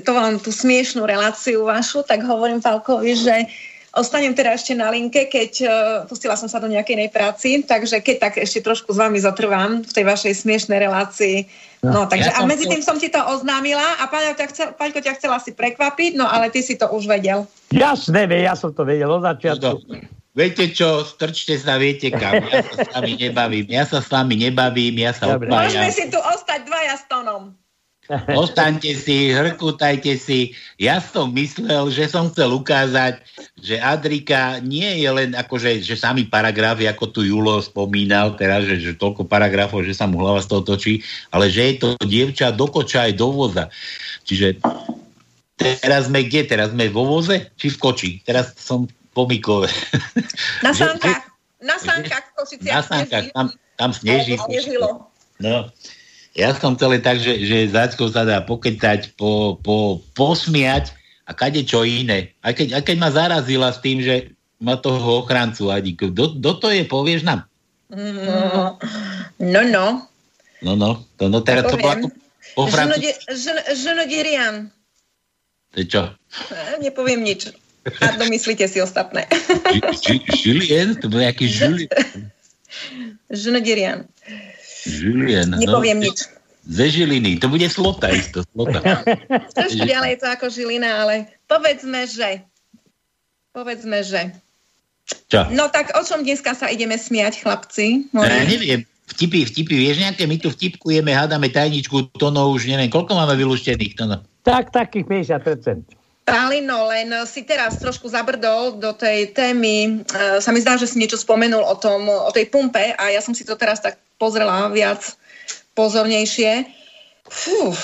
to vám tú smiešnú reláciu vašu, tak hovorím Falkovi, že ostanem teda ešte na linke, keď uh, pustila som sa do nejakej inej práci, takže keď tak ešte trošku s vami zatrvám v tej vašej smiešnej relácii No, takže ja a medzi tým som ti to oznámila a Paľko ťa, chcel, Paľko ťa chcela si prekvapiť, no ale ty si to už vedel. Jasné, ja som to vedel od začiatku. No, viete čo, strčte sa, viete kam. Ja sa s vami nebavím, ja sa s vami nebavím, ja sa Dobre. Môžeme si tu ostať dvaja s tónom. Ostaňte si, hrkutajte si. Ja som myslel, že som chcel ukázať, že Adrika nie je len akože, že sami paragrafy, ako tu Julo spomínal, teraz, že, že toľko paragrafov, že sa mu hlava z toho točí, ale že je to dievča do koča aj do voza. Čiže teraz sme kde? Teraz sme vo voze či v koči? Teraz som po Mikove. Na sánkach. Na sánkach Na sánkach, tam, tam sneží. No. Ja som chcel tak, že, že Zacko sa dá pokecať, po, po, posmiať a kade čo iné. Aj keď, aj keď ma zarazila s tým, že má toho ochrancu Adíku. Do, do to je, povieš nám? No, no. No, no. To, no teraz to bolo ako po Ženodirian. To je čo? Nepoviem nič. A domyslíte si ostatné. Julien? To bol nejaký Julien. Ženodirian. Julien. Nepoviem no, nič. Ze Žiliny, to bude slota isto, slota. Trošku ďalej je to ako Žilina, ale povedzme, že povedzme, že čo? No tak o čom dneska sa ideme smiať, chlapci? Ja neviem, vtipy, vtipy, vieš nejaké, my tu vtipkujeme, hádame tajničku, to no už neviem, koľko máme vylúštených, to no? Tak, takých 50%. Pálino, len si teraz trošku zabrdol do tej témy. E, sa mi zdá, že si niečo spomenul o, tom, o tej pumpe a ja som si to teraz tak pozrela viac pozornejšie. Fú,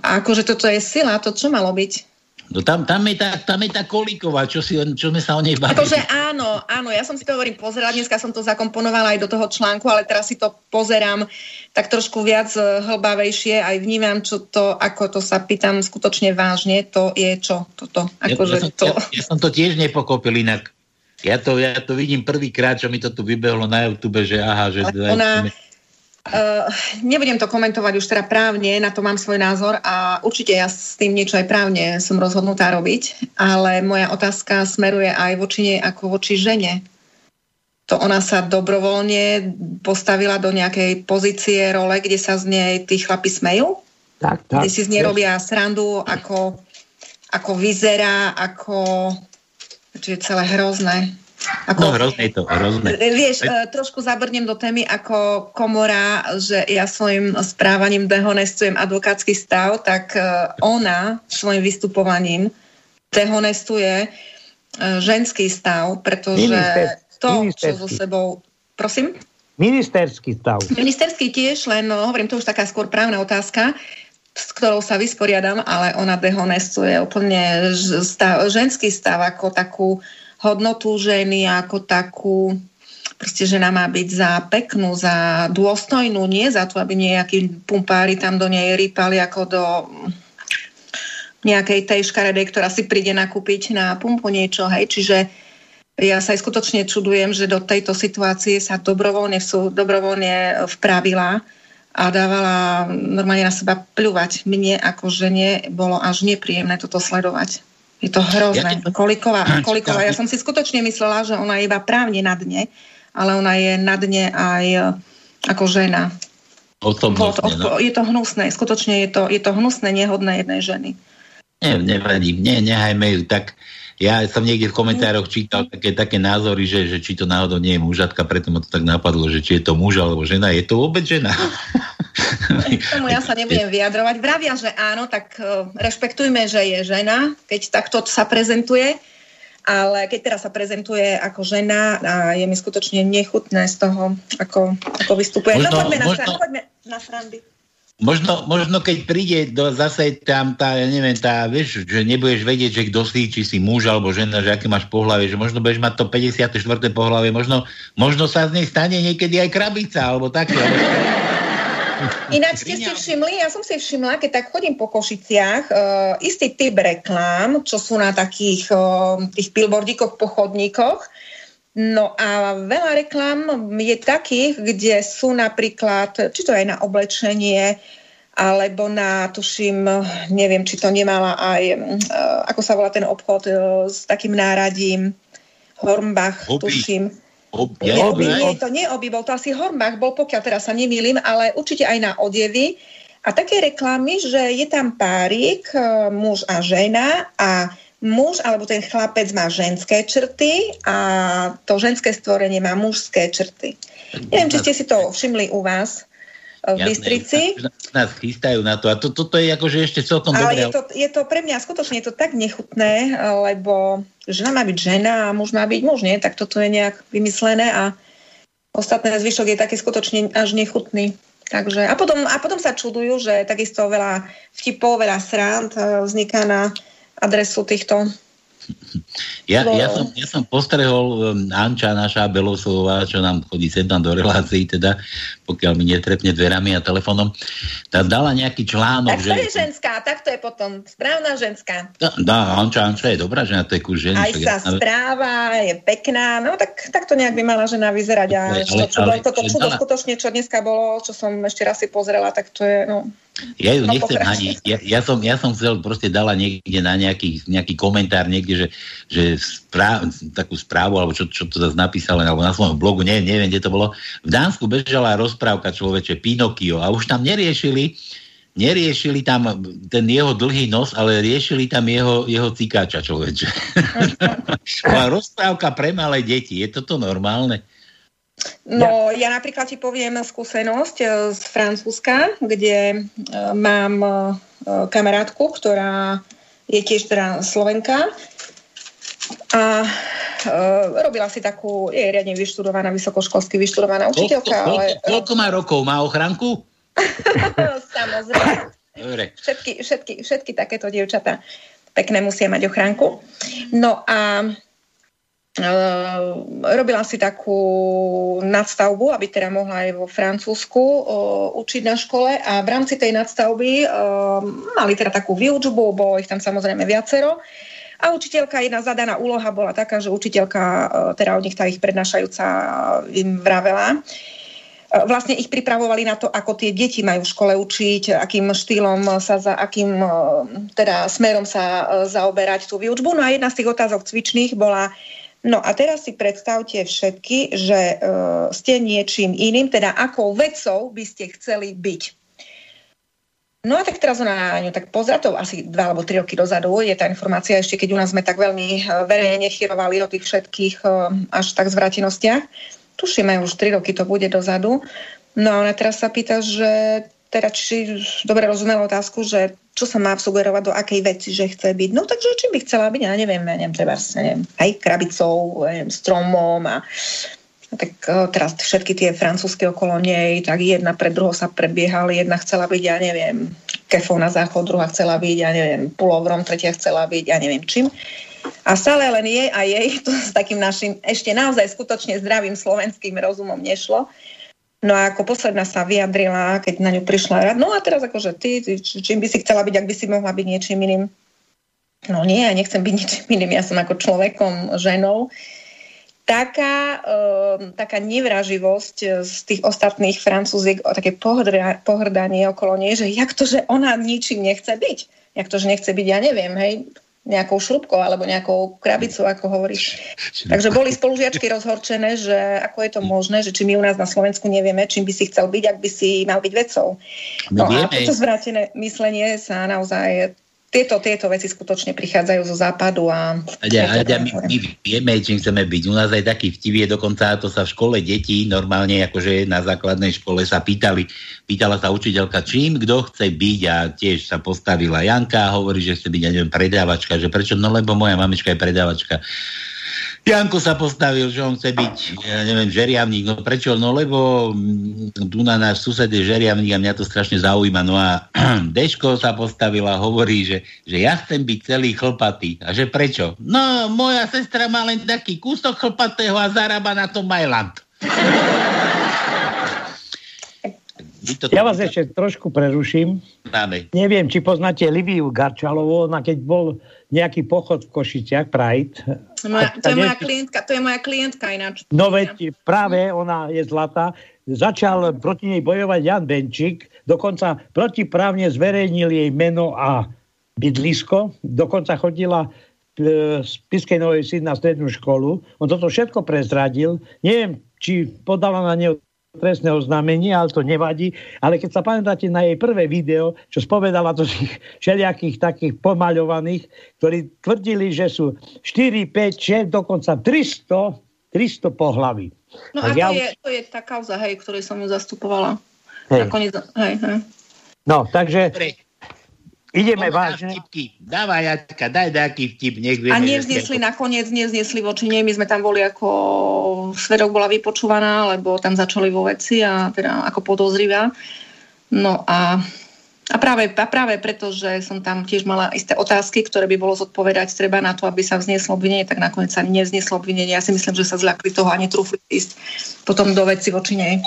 akože toto je sila, to čo malo byť? No tam, tam, je tá, tam je tá kolíková, čo, si, čo sme sa o nej bavili. Akože áno, áno, ja som si to hovorím pozerať, dneska som to zakomponovala aj do toho článku, ale teraz si to pozerám tak trošku viac e, hlbavejšie, aj vnímam, čo to, ako to sa pýtam skutočne vážne, to je čo toto. Akože ja, ja, som, to... Ja, ja som to tiež nepokopil inak. Ja to, ja to vidím prvýkrát, čo mi to tu vybehlo na YouTube, že aha, že... Ona, Uh, nebudem to komentovať už teda právne, na to mám svoj názor a určite ja s tým niečo aj právne som rozhodnutá robiť, ale moja otázka smeruje aj voči nej ako voči žene. To ona sa dobrovoľne postavila do nejakej pozície, role, kde sa z nej tí chlapi smejú? Tak, tak. Kde si z nej robia srandu, ako, ako vyzerá, ako... Čo je celé hrozné. Ako, no hrozné to, hrozné. Vieš. E, trošku zabrnem do témy ako komora, že ja svojim správaním dehonestujem advokátsky stav, tak e, ona svojim vystupovaním dehonestuje e, ženský stav, pretože to, čo so sebou... Prosím? Ministerský stav. Ministerský tiež, len no, hovorím, to už taká skôr právna otázka s ktorou sa vysporiadam, ale ona dehonestuje úplne stav, ženský stav ako takú hodnotu ženy ako takú, proste žena má byť za peknú, za dôstojnú, nie za to, aby nejakí pumpári tam do nej rýpali ako do nejakej tej škaredej, ktorá si príde nakúpiť na pumpu niečo, hej, čiže ja sa aj skutočne čudujem, že do tejto situácie sa dobrovoľne, sú, dobrovoľne vpravila a dávala normálne na seba pľúvať. Mne ako žene bolo až nepríjemné toto sledovať. Je to hrozné. Ja Koliková, Koliková. Ja som si skutočne myslela, že ona je iba právne na dne, ale ona je na dne aj e, ako žena. Osobnostne, no. Je to hnusné, skutočne je to, je to hnusné, nehodné jednej ženy. Nie, nevadí, nie, nehajme ju tak. Ja som niekde v komentároch čítal také, také názory, že, že či to náhodou nie je mužatka, preto ma to tak napadlo, že či je to muž alebo žena. Je to vôbec žena? K tomu ja sa nebudem vyjadrovať. Vravia, že áno, tak uh, rešpektujme, že je žena, keď takto sa prezentuje, ale keď teraz sa prezentuje ako žena a je mi skutočne nechutné z toho, ako, ako vystupuje. No, možno, no poďme na, možno, poďme na srandy. Možno, možno keď príde do, zase tam tá, ja neviem, tá, vieš, že nebudeš vedieť, že kto si, či si muž alebo žena, že aké máš pohľavie, že možno budeš mať to 54. pohľavie, možno, možno sa z nej stane niekedy aj krabica, alebo také. Alebo... Ináč ste si všimli, ja som si všimla, keď tak chodím po Košiciach, uh, istý typ reklám, čo sú na takých uh, tých billboardíkoch po chodníkoch, No a veľa reklám je takých, kde sú napríklad, či to aj na oblečenie, alebo na, tuším, neviem, či to nemala aj, uh, ako sa volá ten obchod s takým náradím, Hornbach, Hobby. tuším. Ob, nie, oby, nie, to nie oby, bol to asi Hornbach, bol pokiaľ teraz sa nemýlim, ale určite aj na odevy. A také reklamy, že je tam párik, e, muž a žena a muž alebo ten chlapec má ženské črty a to ženské stvorenie má mužské črty. Neviem, či ste si to všimli u vás v Jasné, Bystrici. Nás chystajú na to a to, toto je akože ešte celkom dobré. Ale je to, je to pre mňa skutočne je to tak nechutné, lebo žena má byť žena a muž má byť muž, nie? Tak toto je nejak vymyslené a ostatné zvyšok je taký skutočne až nechutný. Takže, a, potom, a potom sa čudujú, že takisto veľa vtipov, veľa srand e, vzniká na adresu týchto ja, ja, som, ja som postrehol um, Anča, naša Belosová, čo nám chodí sem tam do relácií, teda, pokiaľ mi netrepne dverami a telefónom, tá dala nejaký článok. Tak to že... je ženská, tak to je potom správna ženská. Dá, dá Anča, Anča je dobrá žena, to je kus ženy. Aj sa ja... správa, je pekná, no tak, tak to nejak by mala žena vyzerať. A ale, ale, čo, ale, toto čudo skutočne, čo dneska bolo, čo som ešte raz si pozrela, tak to je, no, ja ju no, nechcem ani, ja, ja, som, ja som chcel, proste dala niekde na nejaký, nejaký komentár niekde, že, že správ, takú správu, alebo čo, čo to zase napísal, alebo na svojom blogu, ne, neviem, kde to bolo. V Dánsku bežala rozprávka človeče Pinokio a už tam neriešili, neriešili tam ten jeho dlhý nos, ale riešili tam jeho, jeho cikáča človeče. rozprávka pre malé deti, je toto normálne? No, ja napríklad ti poviem skúsenosť e, z Francúzska, kde e, mám e, kamarátku, ktorá je tiež teda Slovenka a robila si takú, je riadne vyštudovaná, vysokoškolsky vyštudovaná učiteľka. Koľko, ale... koľko má rokov? Má ochranku? Samozrejme. Všetky, všetky, všetky takéto dievčatá pekné musia mať ochránku. No a robila si takú nadstavbu, aby teda mohla aj vo Francúzsku uh, učiť na škole a v rámci tej nadstavby uh, mali teda takú výučbu, bolo ich tam samozrejme viacero. A učiteľka, jedna zadaná úloha bola taká, že učiteľka, teda od nich tá ich prednášajúca im vravela, vlastne ich pripravovali na to, ako tie deti majú v škole učiť, akým štýlom sa, za akým teda smerom sa zaoberať tú výučbu. No a jedna z tých otázok cvičných bola, No a teraz si predstavte všetky, že uh, ste niečím iným, teda akou vecou by ste chceli byť. No a tak teraz na ňu tak pozra, to asi dva alebo tri roky dozadu je tá informácia, ešte keď u nás sme tak veľmi uh, verejne nechyrovali o tých všetkých uh, až tak zvratenostiach. Tušíme, už tri roky to bude dozadu. No a ona teraz sa pýta, že teda či dobre rozumela otázku, že čo sa má sugerovať do akej veci, že chce byť. No takže čím by chcela byť, ja neviem, ja neviem, treba, neviem, aj krabicou, neviem, stromom a, tak o, teraz všetky tie francúzske okolo nej, tak jedna pred druhou sa prebiehali, jedna chcela byť, ja neviem, kefou na záchod, druhá chcela byť, ja neviem, pulovrom, tretia chcela byť, ja neviem čím. A stále len jej a jej to s takým našim ešte naozaj skutočne zdravým slovenským rozumom nešlo No a ako posledná sa vyjadrila, keď na ňu prišla rad, no a teraz akože ty, čím by si chcela byť, ak by si mohla byť niečím iným? No nie, ja nechcem byť ničím iným, ja som ako človekom, ženou. taká, uh, taká nevraživosť z tých ostatných francúziek, také pohrdra, pohrdanie okolo nej, že jak to, že ona ničím nechce byť. Jak to, že nechce byť, ja neviem, hej, nejakou šrubkou alebo nejakou krabicou, ako hovoríš. Takže boli spolužiačky rozhorčené, že ako je to možné, že či my u nás na Slovensku nevieme, čím by si chcel byť, ak by si mal byť vedcov. No a toto zvrátené myslenie sa naozaj tieto, tieto veci skutočne prichádzajú zo západu a... Ja, ja, my, my vieme, čím chceme byť. U nás aj taký vtip je dokonca, to sa v škole detí normálne, akože na základnej škole sa pýtali, pýtala sa učiteľka, čím kto chce byť a tiež sa postavila Janka a hovorí, že chce byť, ja neviem, predávačka, že prečo, no lebo moja mamička je predávačka. Janko sa postavil, že on chce byť, ja neviem, žeriavník. No prečo? No lebo Duna, náš sused je žeriavník a mňa to strašne zaujíma. No a Deško sa postavila a hovorí, že, že ja chcem byť celý chlpatý. A že prečo? No, moja sestra má len taký kúsok chlpatého a zarába na tom Majland. Ja vás ešte trošku preruším. Dáme. Neviem, či poznáte Liviu Garčalovú, ona keď bol nejaký pochod v Košiciach, Pride. Moja, to, je moja klientka, to je moja klientka ináč. No veď práve ona je zlatá. Začal proti nej bojovať Jan Benčík, dokonca protiprávne zverejnil jej meno a bydlisko, dokonca chodila e, z Piskej Novej Syd na strednú školu. On toto všetko prezradil. Neviem, či podala na neho trestné oznámenie, ale to nevadí. Ale keď sa pamätáte na jej prvé video, čo spovedala to tých všelijakých takých pomaľovaných, ktorí tvrdili, že sú 4, 5, 6, dokonca 300, 300 pohlavy. No tak a ja... to, je, to je tá kauza, hej, ktorej som ju zastupovala. Hej. Nakoniec, hej, hej. No, takže... Dobre. Ideme vážne. Vtipky. Dávaj, Jatka, daj nejaký vtip, nech vieme. A nezniesli nakoniec, nezniesli voči nej. My sme tam boli ako svedok bola vypočúvaná, lebo tam začali vo veci a teda ako podozrivá. No a, a, práve, a práve preto, že som tam tiež mala isté otázky, ktoré by bolo zodpovedať treba na to, aby sa vznieslo obvinenie, tak nakoniec sa nevznieslo obvinenie. Ja si myslím, že sa zľakli toho a netrúfli ísť potom do veci voči nej.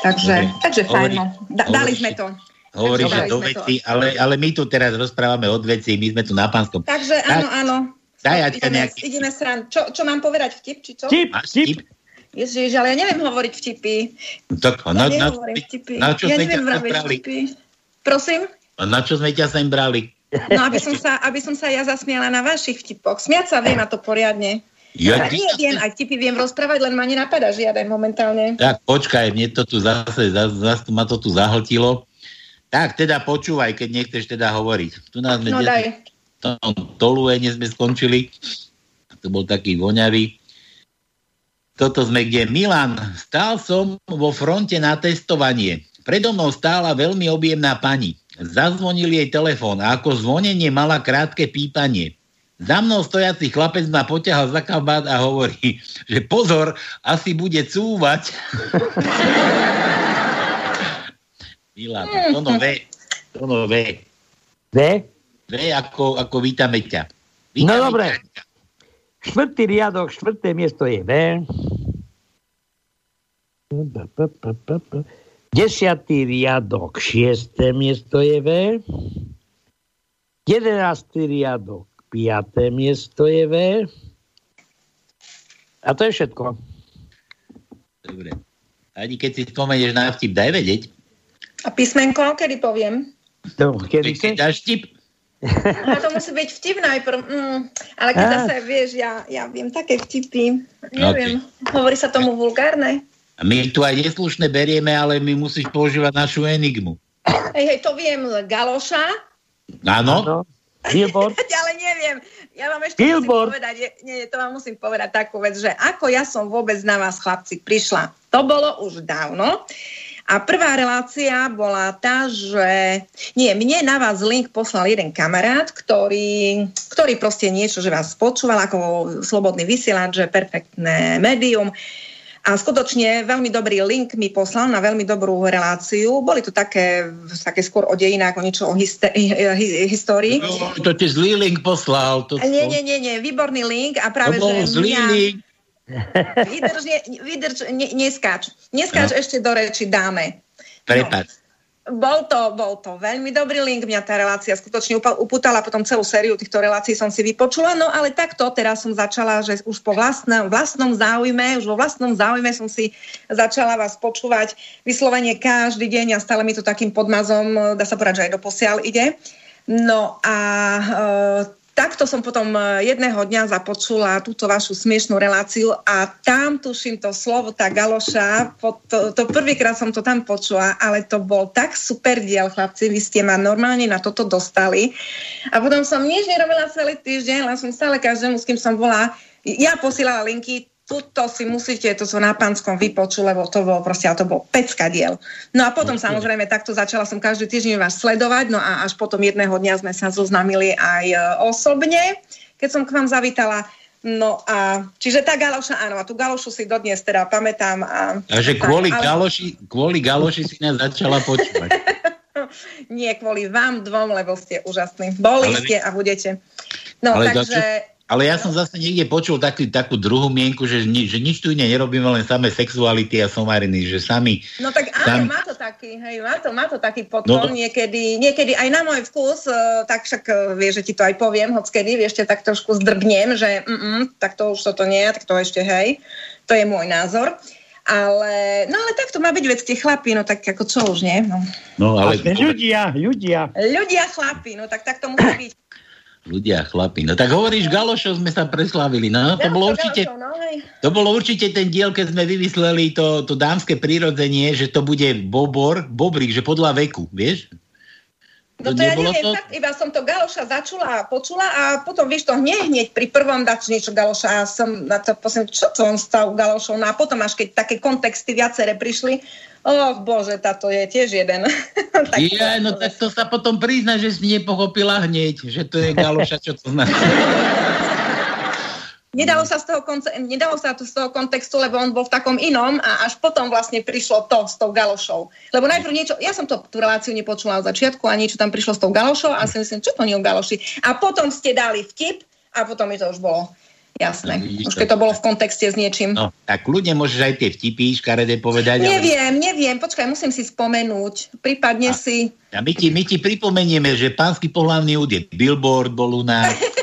Takže, takže fajn. No. Dali sme to. Hovorí, že do veci, ale, ale my tu teraz rozprávame od veci, my sme tu na pánskom. Takže áno, áno. Daj, ideme, nejaký... ideme sran. Čo, čo mám povedať? Vtip, či čo? Vtip, vtip. Ježiš, ale ja neviem hovoriť vtipy. Tak, ja na, na, vtipy. na čo ja sme neviem ťa brali? Vtipy. Prosím? A na čo sme ťa sem brali? No, aby som, sa, aby som sa ja zasmiala na vašich vtipoch. Smiať sa viem a to poriadne. Ja, nie viem, aj vtipy viem rozprávať, len ma nenapadá žiaden momentálne. Tak počkaj, mne to tu zase, zase, zase ma to tu zahltilo. Tak, teda počúvaj, keď nechceš teda hovoriť. Tu nás sme no daj. tom Toluene sme skončili. To bol taký voňavý. Toto sme kde? Milan, stál som vo fronte na testovanie. Predo mnou stála veľmi objemná pani. Zazvonil jej telefón a ako zvonenie mala krátke pípanie. Za mnou stojací chlapec ma poťahal za kabát a hovorí, že pozor, asi bude cúvať. Milan, Tono V. Tono V. V? V ako, ako vítame ťa. Vítame no dobre. Ťa. Štvrtý riadok, štvrté miesto je V. Desiatý riadok, šiesté miesto je V. Jedenáctý riadok, piaté miesto je V. A to je všetko. Dobre. Ani keď si spomenieš na vtip, daj vedieť. A písmenko, kedy poviem? To, kedy keď dáš tip? No to musí byť vtip najprv. Mm, ale keď zase, vieš, ja, ja viem také vtipy. Neviem, okay. hovorí sa tomu vulgárne. My tu aj neslušné berieme, ale my musíš používať našu enigmu. Hej, hej, to viem Galoša. Áno. Billboard. ale neviem. Ja vám ešte Billboard. musím povedať, nie, nie, to vám musím povedať takú vec, že ako ja som vôbec na vás, chlapci, prišla. To bolo už dávno. A prvá relácia bola tá, že nie, mne na vás link poslal jeden kamarát, ktorý, ktorý proste niečo, že vás počúval ako slobodný vysielač, že perfektné médium. A skutočne veľmi dobrý link mi poslal na veľmi dobrú reláciu. Boli to také, také skôr o dejinách, o niečo o histe, histórii. No, to ti zlý link poslal. To... Nie, nie, nie, nie, výborný link a práve, to bol že zlý mňa... link. Vydrž, ne, vydrž ne, neskáč. Neskáč no. ešte do reči dáme. Prepač. bol to, bol to veľmi dobrý link, mňa tá relácia skutočne upútala, potom celú sériu týchto relácií som si vypočula, no ale takto teraz som začala, že už po vlastnom, vlastnom záujme, už vo vlastnom záujme som si začala vás počúvať vyslovene každý deň a stále mi to takým podmazom, dá sa povedať, že aj do posiaľ ide. No a e, takto som potom e, jedného dňa započula túto vašu smiešnú reláciu a tam tuším to slovo, tá galoša, to, to prvýkrát som to tam počula, ale to bol tak super diel, chlapci, vy ste ma normálne na toto dostali. A potom som nič nerobila celý týždeň, len som stále každému, s kým som bola, ja posílala linky, tuto si musíte, to som na pánskom vypoču, lebo to bolo proste, to bol pecka diel. No a potom samozrejme takto začala som každý týždeň vás sledovať, no a až potom jedného dňa sme sa zoznámili aj e, osobne, keď som k vám zavítala. No a, čiže tá galoša, áno, a tú galošu si dodnes teda pamätám. A, Takže kvôli, ale... galoši, kvôli galoši si nás začala počúvať. Nie kvôli vám dvom, lebo ste úžasní. Boli ale... ste a budete. No, ale takže... Ale ja som zase niekde počul taký, takú druhú mienku, že, ni, že nič tu iné nerobíme, len samé sexuality a somariny, že sami... No tak áno, sami... má to taký, hej, má to, má to taký potom, no. niekedy, niekedy aj na môj vkus, uh, tak však uh, vieš, že ti to aj poviem, hockedy, vieš, tak trošku zdrbnem, že mm, tak to už toto nie, tak to ešte hej, to je môj názor. Ale, no ale tak to má byť vec, tie chlapí, no tak ako čo už, nie? No, no ale... Ľudia, ľudia. Ľudia chlapí, no tak tak to musí byť. Ľudia, chlapi. No tak hovoríš, Galošov sme sa preslavili. No, to, bolo určite, no, to bolo určite ten diel, keď sme vymysleli to, to dámske prirodzenie, že to bude bobor, bobrík, že podľa veku, vieš? No to, to ja neviem, to... tak iba som to Galoša začula a počula a potom, vieš, to hneď, hneď pri prvom dač niečo Galoša a som na to posledný, čo to on stal Galošov, no a potom až keď také kontexty viacere prišli, oh bože, táto je tiež jeden. tak ja, no tak to sa potom prizna, že si nepochopila hneď, že to je Galoša, čo to znamená. Nedalo sa, z toho, konce- nedalo sa to z toho kontextu, lebo on bol v takom inom a až potom vlastne prišlo to s tou galošou. Lebo najprv niečo, ja som to, tú reláciu nepočula od začiatku a niečo tam prišlo s tou galošou a si myslím, čo to nie o galoši. A potom ste dali vtip a potom mi to už bolo Jasné. No, už keď to bolo v kontexte s niečím. No, tak ľudia môžeš aj tie vtipy škaredé povedať. Neviem, ale... neviem. Počkaj, musím si spomenúť. Prípadne a, si... A my ti, my ti pripomenieme, že pánsky pohľavný úd je Billboard bol u nás.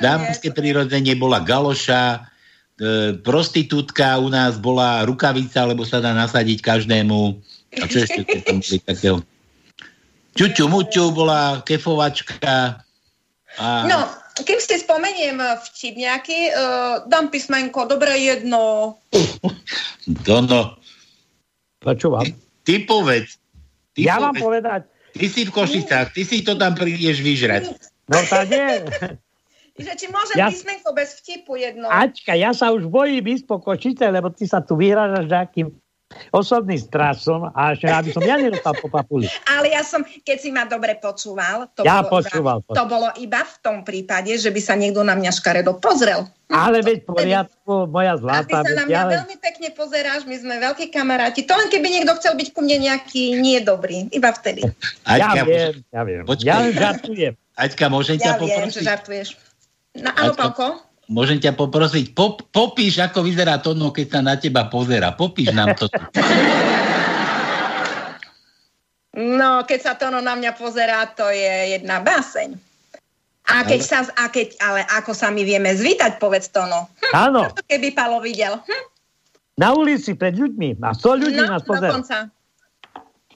dámske prirodzenie bola galoša, e, prostitútka u nás bola rukavica, lebo sa dá nasadiť každému. A čo ešte tam boli takého? Čuťu muťu bola kefovačka. A... No, kým si spomeniem vtip nejaký, uh, dám písmenko, dobre jedno. Dono. Počúvam. Ty, ty povedz. Ty ja povedz. mám povedať. Ty si v Košicách, ty si to tam prídeš vyžrať. No tá nie. Že či môžem ja... písmenko bez vtipu jedno. Ačka, ja sa už bojím ísť po kočice, lebo ty sa tu vyhrážaš nejakým osobným strasom a ešte aby som ja nedostal po papuli. Ale ja som, keď si ma dobre počúval, to, ja bolo, počúval, iba, to bolo iba v tom prípade, že by sa niekto na mňa škaredo pozrel. Ale veď poriadku, moja zlatá. A ty sa na mňa ja... veľmi pekne pozeráš, my sme veľkí kamaráti. To len keby niekto chcel byť ku mne nejaký nie dobrý, iba vtedy. Aťka, ja viem, ja viem. Počkej. Ja žartujem. Aťka, môžem ja ťa poprosiť? Ja viem, že žartuješ. No, áno, Pálko? Môžem ťa poprosiť, pop, popíš, ako vyzerá Tono, keď sa na teba pozera. Popíš nám to. No, keď sa Tono na mňa pozerá, to je jedna báseň. A keď ale... sa, a keď, ale ako sa my vieme zvítať, povedz Tono. Hm, Áno. Keby Palo videl. Hm? Na ulici pred ľuďmi. A 100 ľudí no, nás pozera. Dokonca.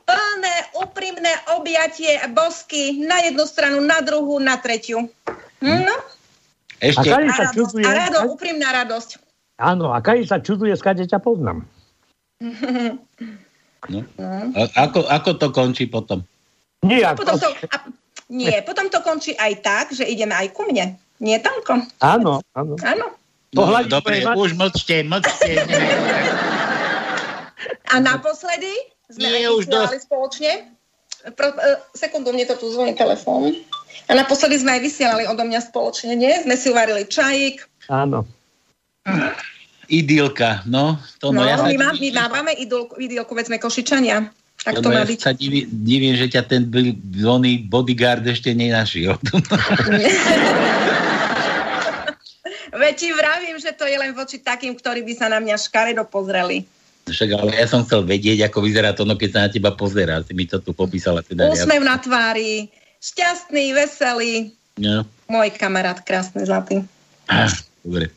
Plné, úprimné objatie, bosky na jednu stranu, na druhú, na tretiu. Hm, no. Ešte... A, sa čuduje, a rado, úprimná radosť. Áno, a Kari sa čuduje, skade ťa poznám. No. A ako, ako to končí potom? Nie, potom to, a, nie, potom to končí aj tak, že ideme aj ku mne. Nie, Tanko? Áno, áno. Áno. No, dobre, už mlčte, mlčte. a naposledy sme Nie, už spoločne. Pro, uh, sekundu, mne to tu zvoní telefón. A naposledy sme aj vysielali odo mňa spoločne, nie? Sme si uvarili čajík. Áno. Idylka, no. To no, no ja my, má, my máme idylku, idylku, veď sme košičania. Tak to, to má ja byť. sa divím, divím, že ťa ten oný bodyguard ešte nenašiel. Veď ti vravím, že to je len voči takým, ktorí by sa na mňa škaredo pozreli. Však ale ja som chcel vedieť, ako vyzerá to, no keď sa na teba pozerá. Si mi to tu popísala. Teda Úsmev na tvári, šťastný, veselý. No. Môj kamarát, krásny, zlatý. Ah, dobre.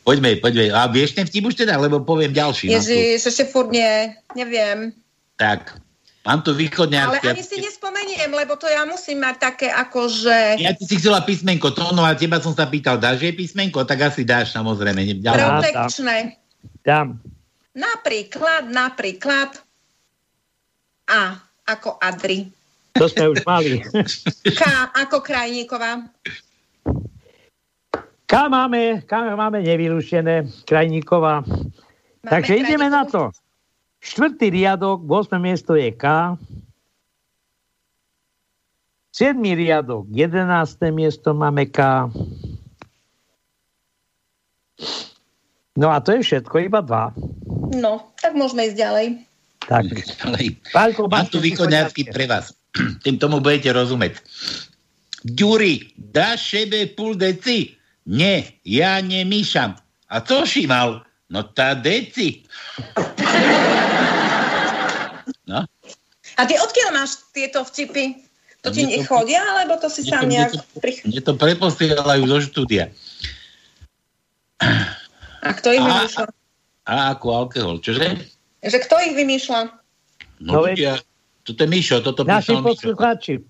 Poďme, poďme. A vieš ten vtip už teda, lebo poviem ďalší. No, Ježiš, ešte furt nie, neviem. Tak, mám tu východňarské. Ale ani si nespomeniem, lebo to ja musím mať také ako, že... Ja ty si chcela písmenko, to no a teba som sa pýtal, dáš jej písmenko? Tak asi dáš, samozrejme. Ďalej. Protekčné. Dám. Napríklad, napríklad A ako Adri. To sme už mali. K ako Krajníková. K máme, K máme nevylúšené, Krajníková. Máme Takže ideme na to. Štvrtý riadok, 8. miesto je K. 7. riadok, 11. miesto máme K. No a to je všetko, iba dva. No, tak môžeme ísť ďalej. Tak. Ďalej. Pálko, Mám tu východňarsky pre vás. Tým tomu budete rozumieť. Ďuri, dáš šebe pol deci? Nie, ja nemýšam. A co si mal? No tá deci. No. A ty odkiaľ máš tieto vtipy? To ti nechodia, alebo to si sám nejak... Mne to preposielajú zo štúdia. A kto ich vymýšľa? A ako alkohol, čože? Že kto ich vymýšľa? No, no ja, toto je Mišo, toto Naši poslucháči.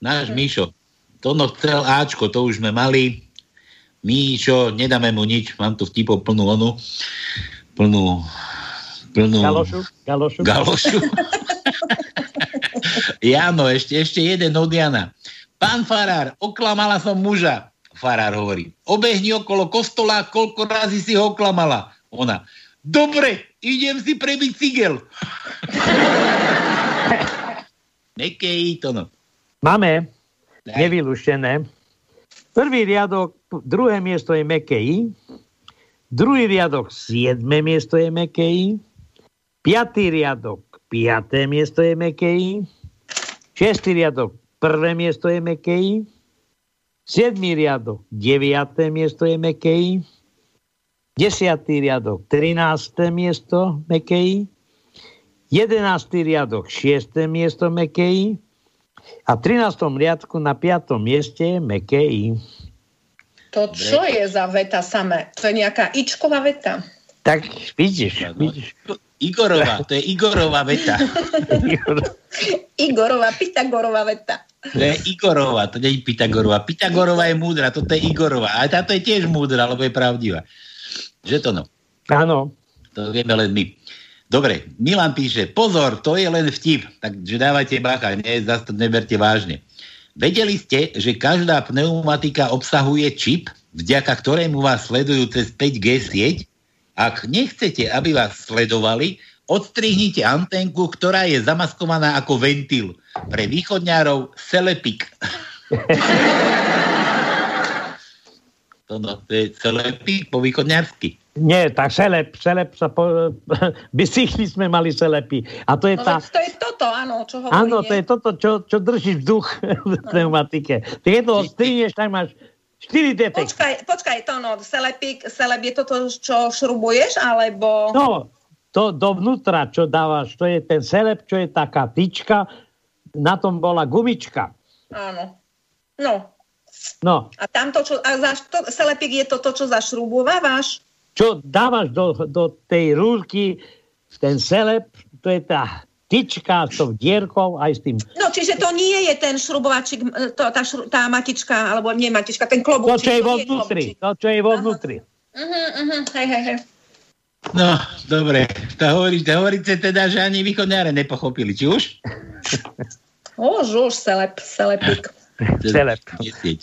Náš Mišo. To no chcel Ačko, to už sme mali. Míšo, nedáme mu nič, mám tu vtipov plnú onu, plnú, plnú... Galošu? Galošu? Galošu. Jano, ešte, ešte jeden od Jana. Pán Farár, oklamala som muža. Farár hovorí, obehni okolo kostola, koľko razy si ho oklamala. Ona, dobre, idem si prebiť cigel. Nekej to no. Máme nevylúštené. Prvý riadok, druhé miesto je Mekej. Druhý riadok, siedme miesto je Mekej. Piatý riadok, piaté miesto je Mekej. Šestý riadok, prvé miesto je Mekej. Siedmý riadok, deviaté miesto je Mekej. Desiatý riadok, trinácté miesto Mekej. Jedenáctý riadok, šiesté miesto Mekej. A v 13. riadku na 5. mieste je Mekej. To čo je za veta samé? To je nejaká ičková veta. Tak vidíš, vidíš. Igorová, to je Igorová veta. Igorová, Pythagorová veta. To je Igorová, to nie je Pythagorová. Pythagorová je múdra, toto je Igorová. A táto je tiež múdra, lebo je pravdivá. Že to no? Áno. To vieme len my. Dobre, Milan píše, pozor, to je len vtip, takže dávajte bacha, nie, zase to neberte vážne. Vedeli ste, že každá pneumatika obsahuje čip, vďaka ktorému vás sledujú cez 5G sieť? Ak nechcete, aby vás sledovali, odstrihnite antenku, ktorá je zamaskovaná ako ventil. Pre východňárov Selepik. to, no, to je Selepik po východňarsky. Nie, tak selep, selep sa po, bicykli sme mali selepy. A to je no, tá... to je toto, áno, čo hovorí. Áno, to je toto, čo, čo držíš vzduch v pneumatike. Ty keď to tak máš 4 detek. Počkaj, počkaj, to no, selepik, selep je toto, čo šrubuješ, alebo... No, to dovnútra, čo dávaš, to je ten selep, čo je taká tyčka, na tom bola gumička. Áno. No. No. A tamto, čo, a za, to, selepik je toto, čo zašrubovávaš? Čo dávaš do, do tej rúrky, ten selep, to je tá tyčka s tou dierkou aj s tým... No, čiže to nie je ten šrubovačik, to, tá, šru, tá matička, alebo nie matička, ten klobúčik. To, čo je vo vnútri. To, čo je vo vnútri. Uh-huh, uh-huh, hej, hej, hej. No, dobre. To hovoríte, hovoríte teda, že ani východňáre nepochopili. Či už? už, už, selep, selepik.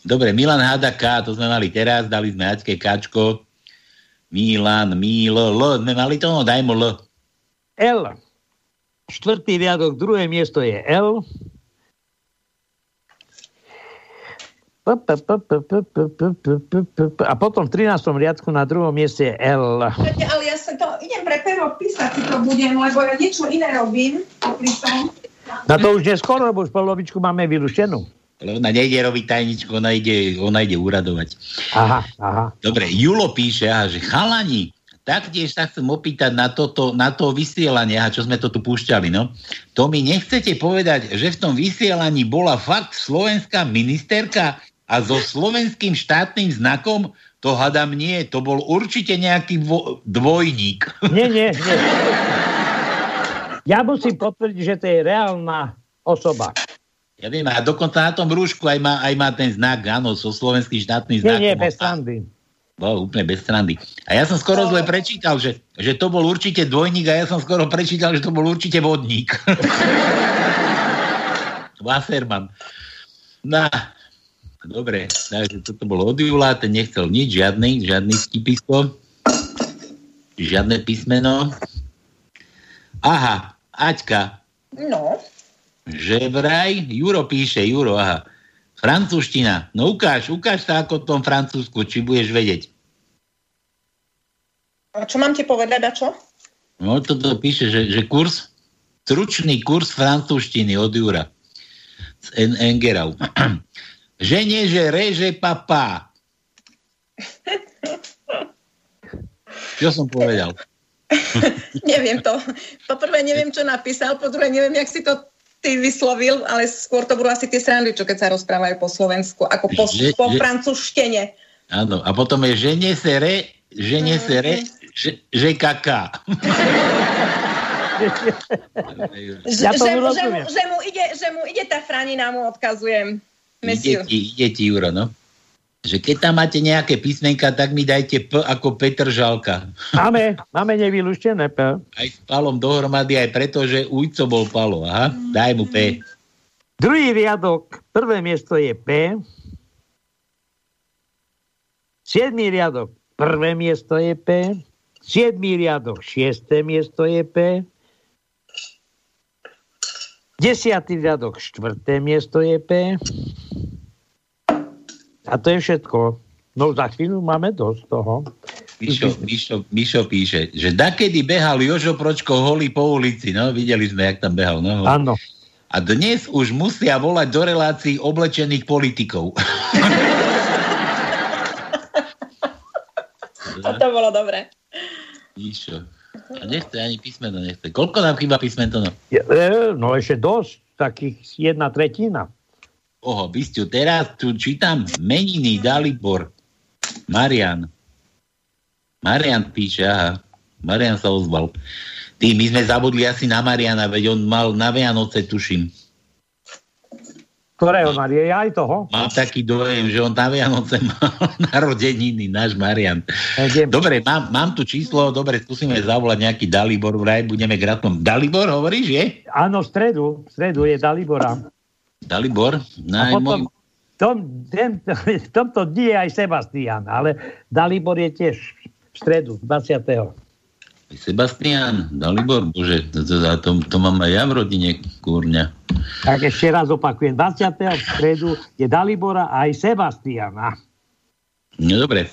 Dobre, Milan háda K, to sme mali teraz, dali sme Aťke Kčko. Milan, Milo, L, sme mali to, no daj mu L. L. Štvrtý riadok, druhé miesto je L. A potom v 13. riadku na druhom mieste je L. Ale ja sa to idem pre pero písať, to budem, lebo ja niečo iné robím. Na to už neskoro, lebo už polovičku máme vylúštenú. Ale ona nejde robiť tajničku, ona ide, ona ide uradovať. Aha, aha. Dobre, Julo píše, aha, že chalani, taktiež sa chcem opýtať na, toto, na to vysielanie, a čo sme to tu púšťali, no. To mi nechcete povedať, že v tom vysielaní bola fakt slovenská ministerka a so slovenským štátnym znakom to hadam nie, to bol určite nejaký dvo- dvojník. Nie, nie, nie. Ja musím potvrdiť, že to je reálna osoba. Ja viem, a dokonca na tom rúšku aj má, aj má ten znak, áno, so slovenským štátnym znakom. Nie, nie, bez strandy. Bol úplne bez strandy. A ja som skoro zle prečítal, že, že to bol určite dvojník a ja som skoro prečítal, že to bol určite vodník. Wasserman. No, Dobre, takže toto bol od Jula, ten nechcel nič, žiadny, žiadny skipisko, žiadne písmeno. Aha, Aťka. No. Že vraj, Juro píše, Juro, aha. Francúzština. No ukáž, ukáž sa ako v tom francúzsku, či budeš vedieť. A čo mám ti povedať, a čo? No toto píše, že, že kurz, stručný kurz francúzštiny od Jura. Z Engerau. Žene, že reže papá. Čo som povedal? neviem to. Poprvé neviem, čo napísal, po druhé neviem, jak si to ty vyslovil, ale skôr to budú asi tie srandy, čo keď sa rozprávajú po Slovensku, ako po, že, po že, francúzštine. Áno, a potom je žene se re, žene re, že, že kaká. ja že, že, mu, že, mu ide, že mu ide tá franina, mu odkazujem. Ide ti, ide ti, Juro, no. Že keď tam máte nejaké písmenka, tak mi dajte P ako Petr Žalka. Máme, máme nevylúštené P. Aj s Palom dohromady, aj preto, že Ujco bol Palo. Aha, daj mu P. Druhý riadok, prvé miesto je P. Siedmý riadok, prvé miesto je P. Siedmý riadok, šiesté miesto je P. Desiatý riadok, štvrté miesto je P. A to je všetko. No za chvíľu máme dosť toho. Mišo, Mišo, Mišo píše, že dakedy behal Jožo Pročko holý po ulici, no videli sme, jak tam behal. No. Áno. A dnes už musia volať do relácií oblečených politikov. A to bolo dobre. Mišo. A nechce ani písmeno, nechce. Koľko nám chýba písmeno? No? E, no ešte dosť, takých jedna tretina. Oho, Bistiu, teraz tu čítam meniny Dalibor. Marian. Marian píše, aha. Marian sa ozval. Ty, my sme zabudli asi na Mariana, veď on mal na Vianoce, tuším. Ktorého Marie? Ja aj toho? Mám taký dojem, že on na Vianoce mal narodeniny, náš Marian. Dobre, mám, mám tu číslo, dobre, skúsime zavolať nejaký Dalibor, vraj budeme gratulom. Dalibor, hovoríš, je? Áno, v stredu, v stredu je Dalibora. Dalibor? No, A potom, môj... tom, ten, v tomto dni je aj Sebastian, ale Dalibor je tiež v stredu, 20. Sebastian, Dalibor, bože, to, to, to, to mám aj ja v rodine, kúrňa. Tak ešte raz opakujem, 20. v stredu je Dalibora a aj Sebastiana. No dobre.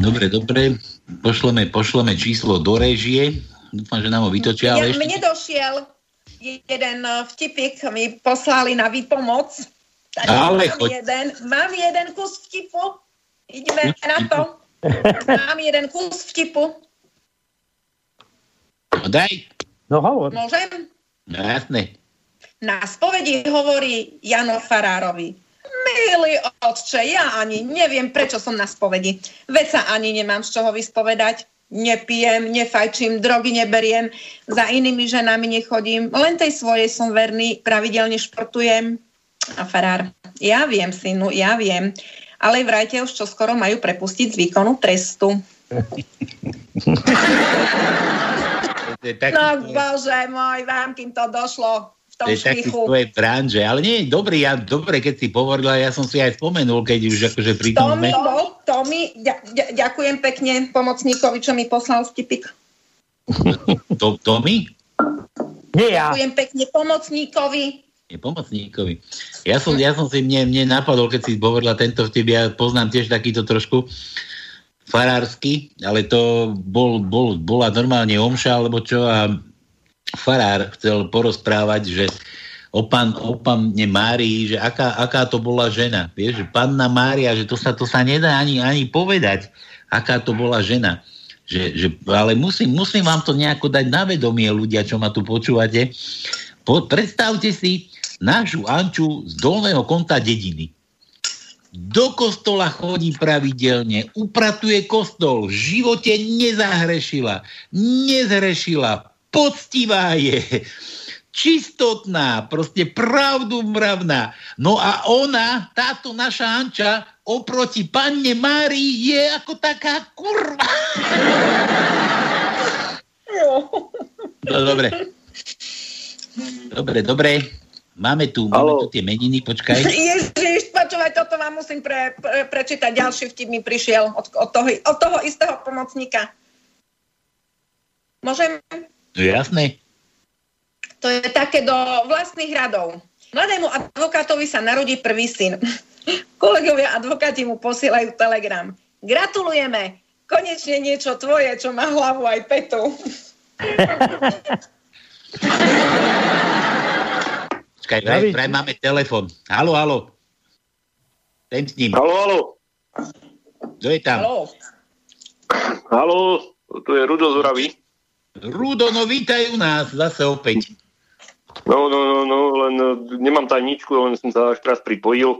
Dobre, dobre. Pošleme, pošleme číslo do režie. Dúfam, že nám ho vytočia. Ja, ešte... Mne došiel jeden eh, vtipik, mi poslali na výpomoc. Tak Ale mám, choď. jeden, mám jeden kus vtipu. Ideme na to. Mám jeden kus vtipu. No daj. No hovor. Môžem? No jasné. Na spovedi hovorí Jano Farárovi. Milý otče, ja ani neviem, prečo som na spovedi. Veď sa ani nemám z čoho vyspovedať. Nepijem, nefajčím, drogy neberiem, za inými ženami nechodím, len tej svojej som verný, pravidelne športujem. A farár, ja viem, synu, ja viem, ale vrajte už čo skoro majú prepustiť z výkonu trestu. no bože môj, vám kým to došlo v tom to je taký tvojej branže, ale nie je dobrý, ja, dobre, keď si hovorila, ja som si aj spomenul, keď už akože pri tom... Tomi bol, Tomi, ďakujem pekne pomocníkovi, čo mi poslal vtipik. To, Tomi? Nie ja. Ďakujem pekne pomocníkovi. Nie, pomocníkovi. Ja som, ja som si, mne, mne napadol, keď si hovorila tento vtip, ja poznám tiež takýto trošku farársky, ale to bol, bol, bola normálne omša, alebo čo, a farár chcel porozprávať, že o, pan, o panne Márii, že aká, aká to bola žena. Vieš, panna Mária, že to sa, to sa nedá ani, ani povedať, aká to bola žena. Že, že, ale musím, musím vám to nejako dať na vedomie ľudia, čo ma tu počúvate. Po, predstavte si našu Anču z dolného konta dediny. Do kostola chodí pravidelne, upratuje kostol, v živote nezahrešila, nezhrešila, poctivá je, čistotná, proste pravdu mravná. No a ona, táto naša Anča, oproti panne Márii je ako taká kurva. No dobre. Dobre, dobre. Máme tu, máme tu tie meniny, počkaj. Ježiš, počúvaj, toto vám musím pre, pre, prečítať. Ďalší vtip mi prišiel od, od, toho, od toho istého pomocníka. Môžem? No jasné. To je také do vlastných radov. Mladému advokátovi sa narodí prvý syn. Kolegovia advokáti mu posielajú telegram. Gratulujeme! Konečne niečo tvoje, čo má hlavu aj petu. Počkaj, vraj, vraj máme telefon. Halo, halo. Ten s ním. Halo, halo. Kto je tam? Halo. Halo, tu je Rudo z Uravy. Rudo, no vítaj u nás zase opäť. No, no, no, no, len e, nemám tajničku, len som sa až teraz pripojil.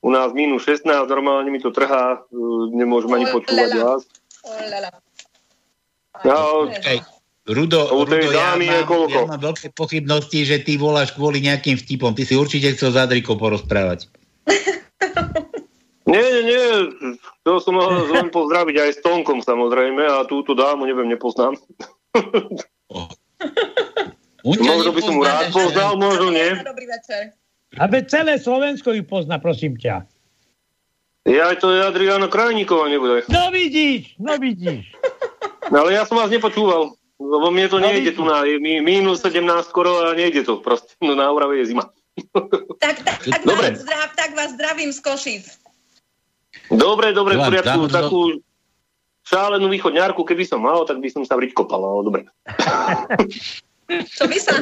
U nás minus 16, normálne mi to trhá, e, nemôžem ani počúvať vás. Ja, okay. Rudo, Rudo ja, mám, ja mám veľké pochybnosti, že ty voláš kvôli nejakým vtipom. Ty si určite chcel s Adrikou porozprávať. nie, nie, nie. Chcel som len pozdraviť aj s Tonkom samozrejme a túto dámu, neviem, nepoznám. Oh. Možno by som mu rád poznal, možno nie. Dobrý večer. Aby celé Slovensko ju pozná, prosím ťa. Ja to je Adriano Krajníková nebude. No vidíš, no vidíš. No, ale ja som vás nepočúval, lebo mne to no, nejde tu na minus 17 skoro a nejde to proste. No na Orave je zima. Tak, tak, tak, dobre. Vás, zdrav, tak vás zdravím z Košic. Dobre, dobre, v poriadku. Takú šálenú východňárku, keby som mal, tak by som sa vričkopal, ale dobre. Čo by sa?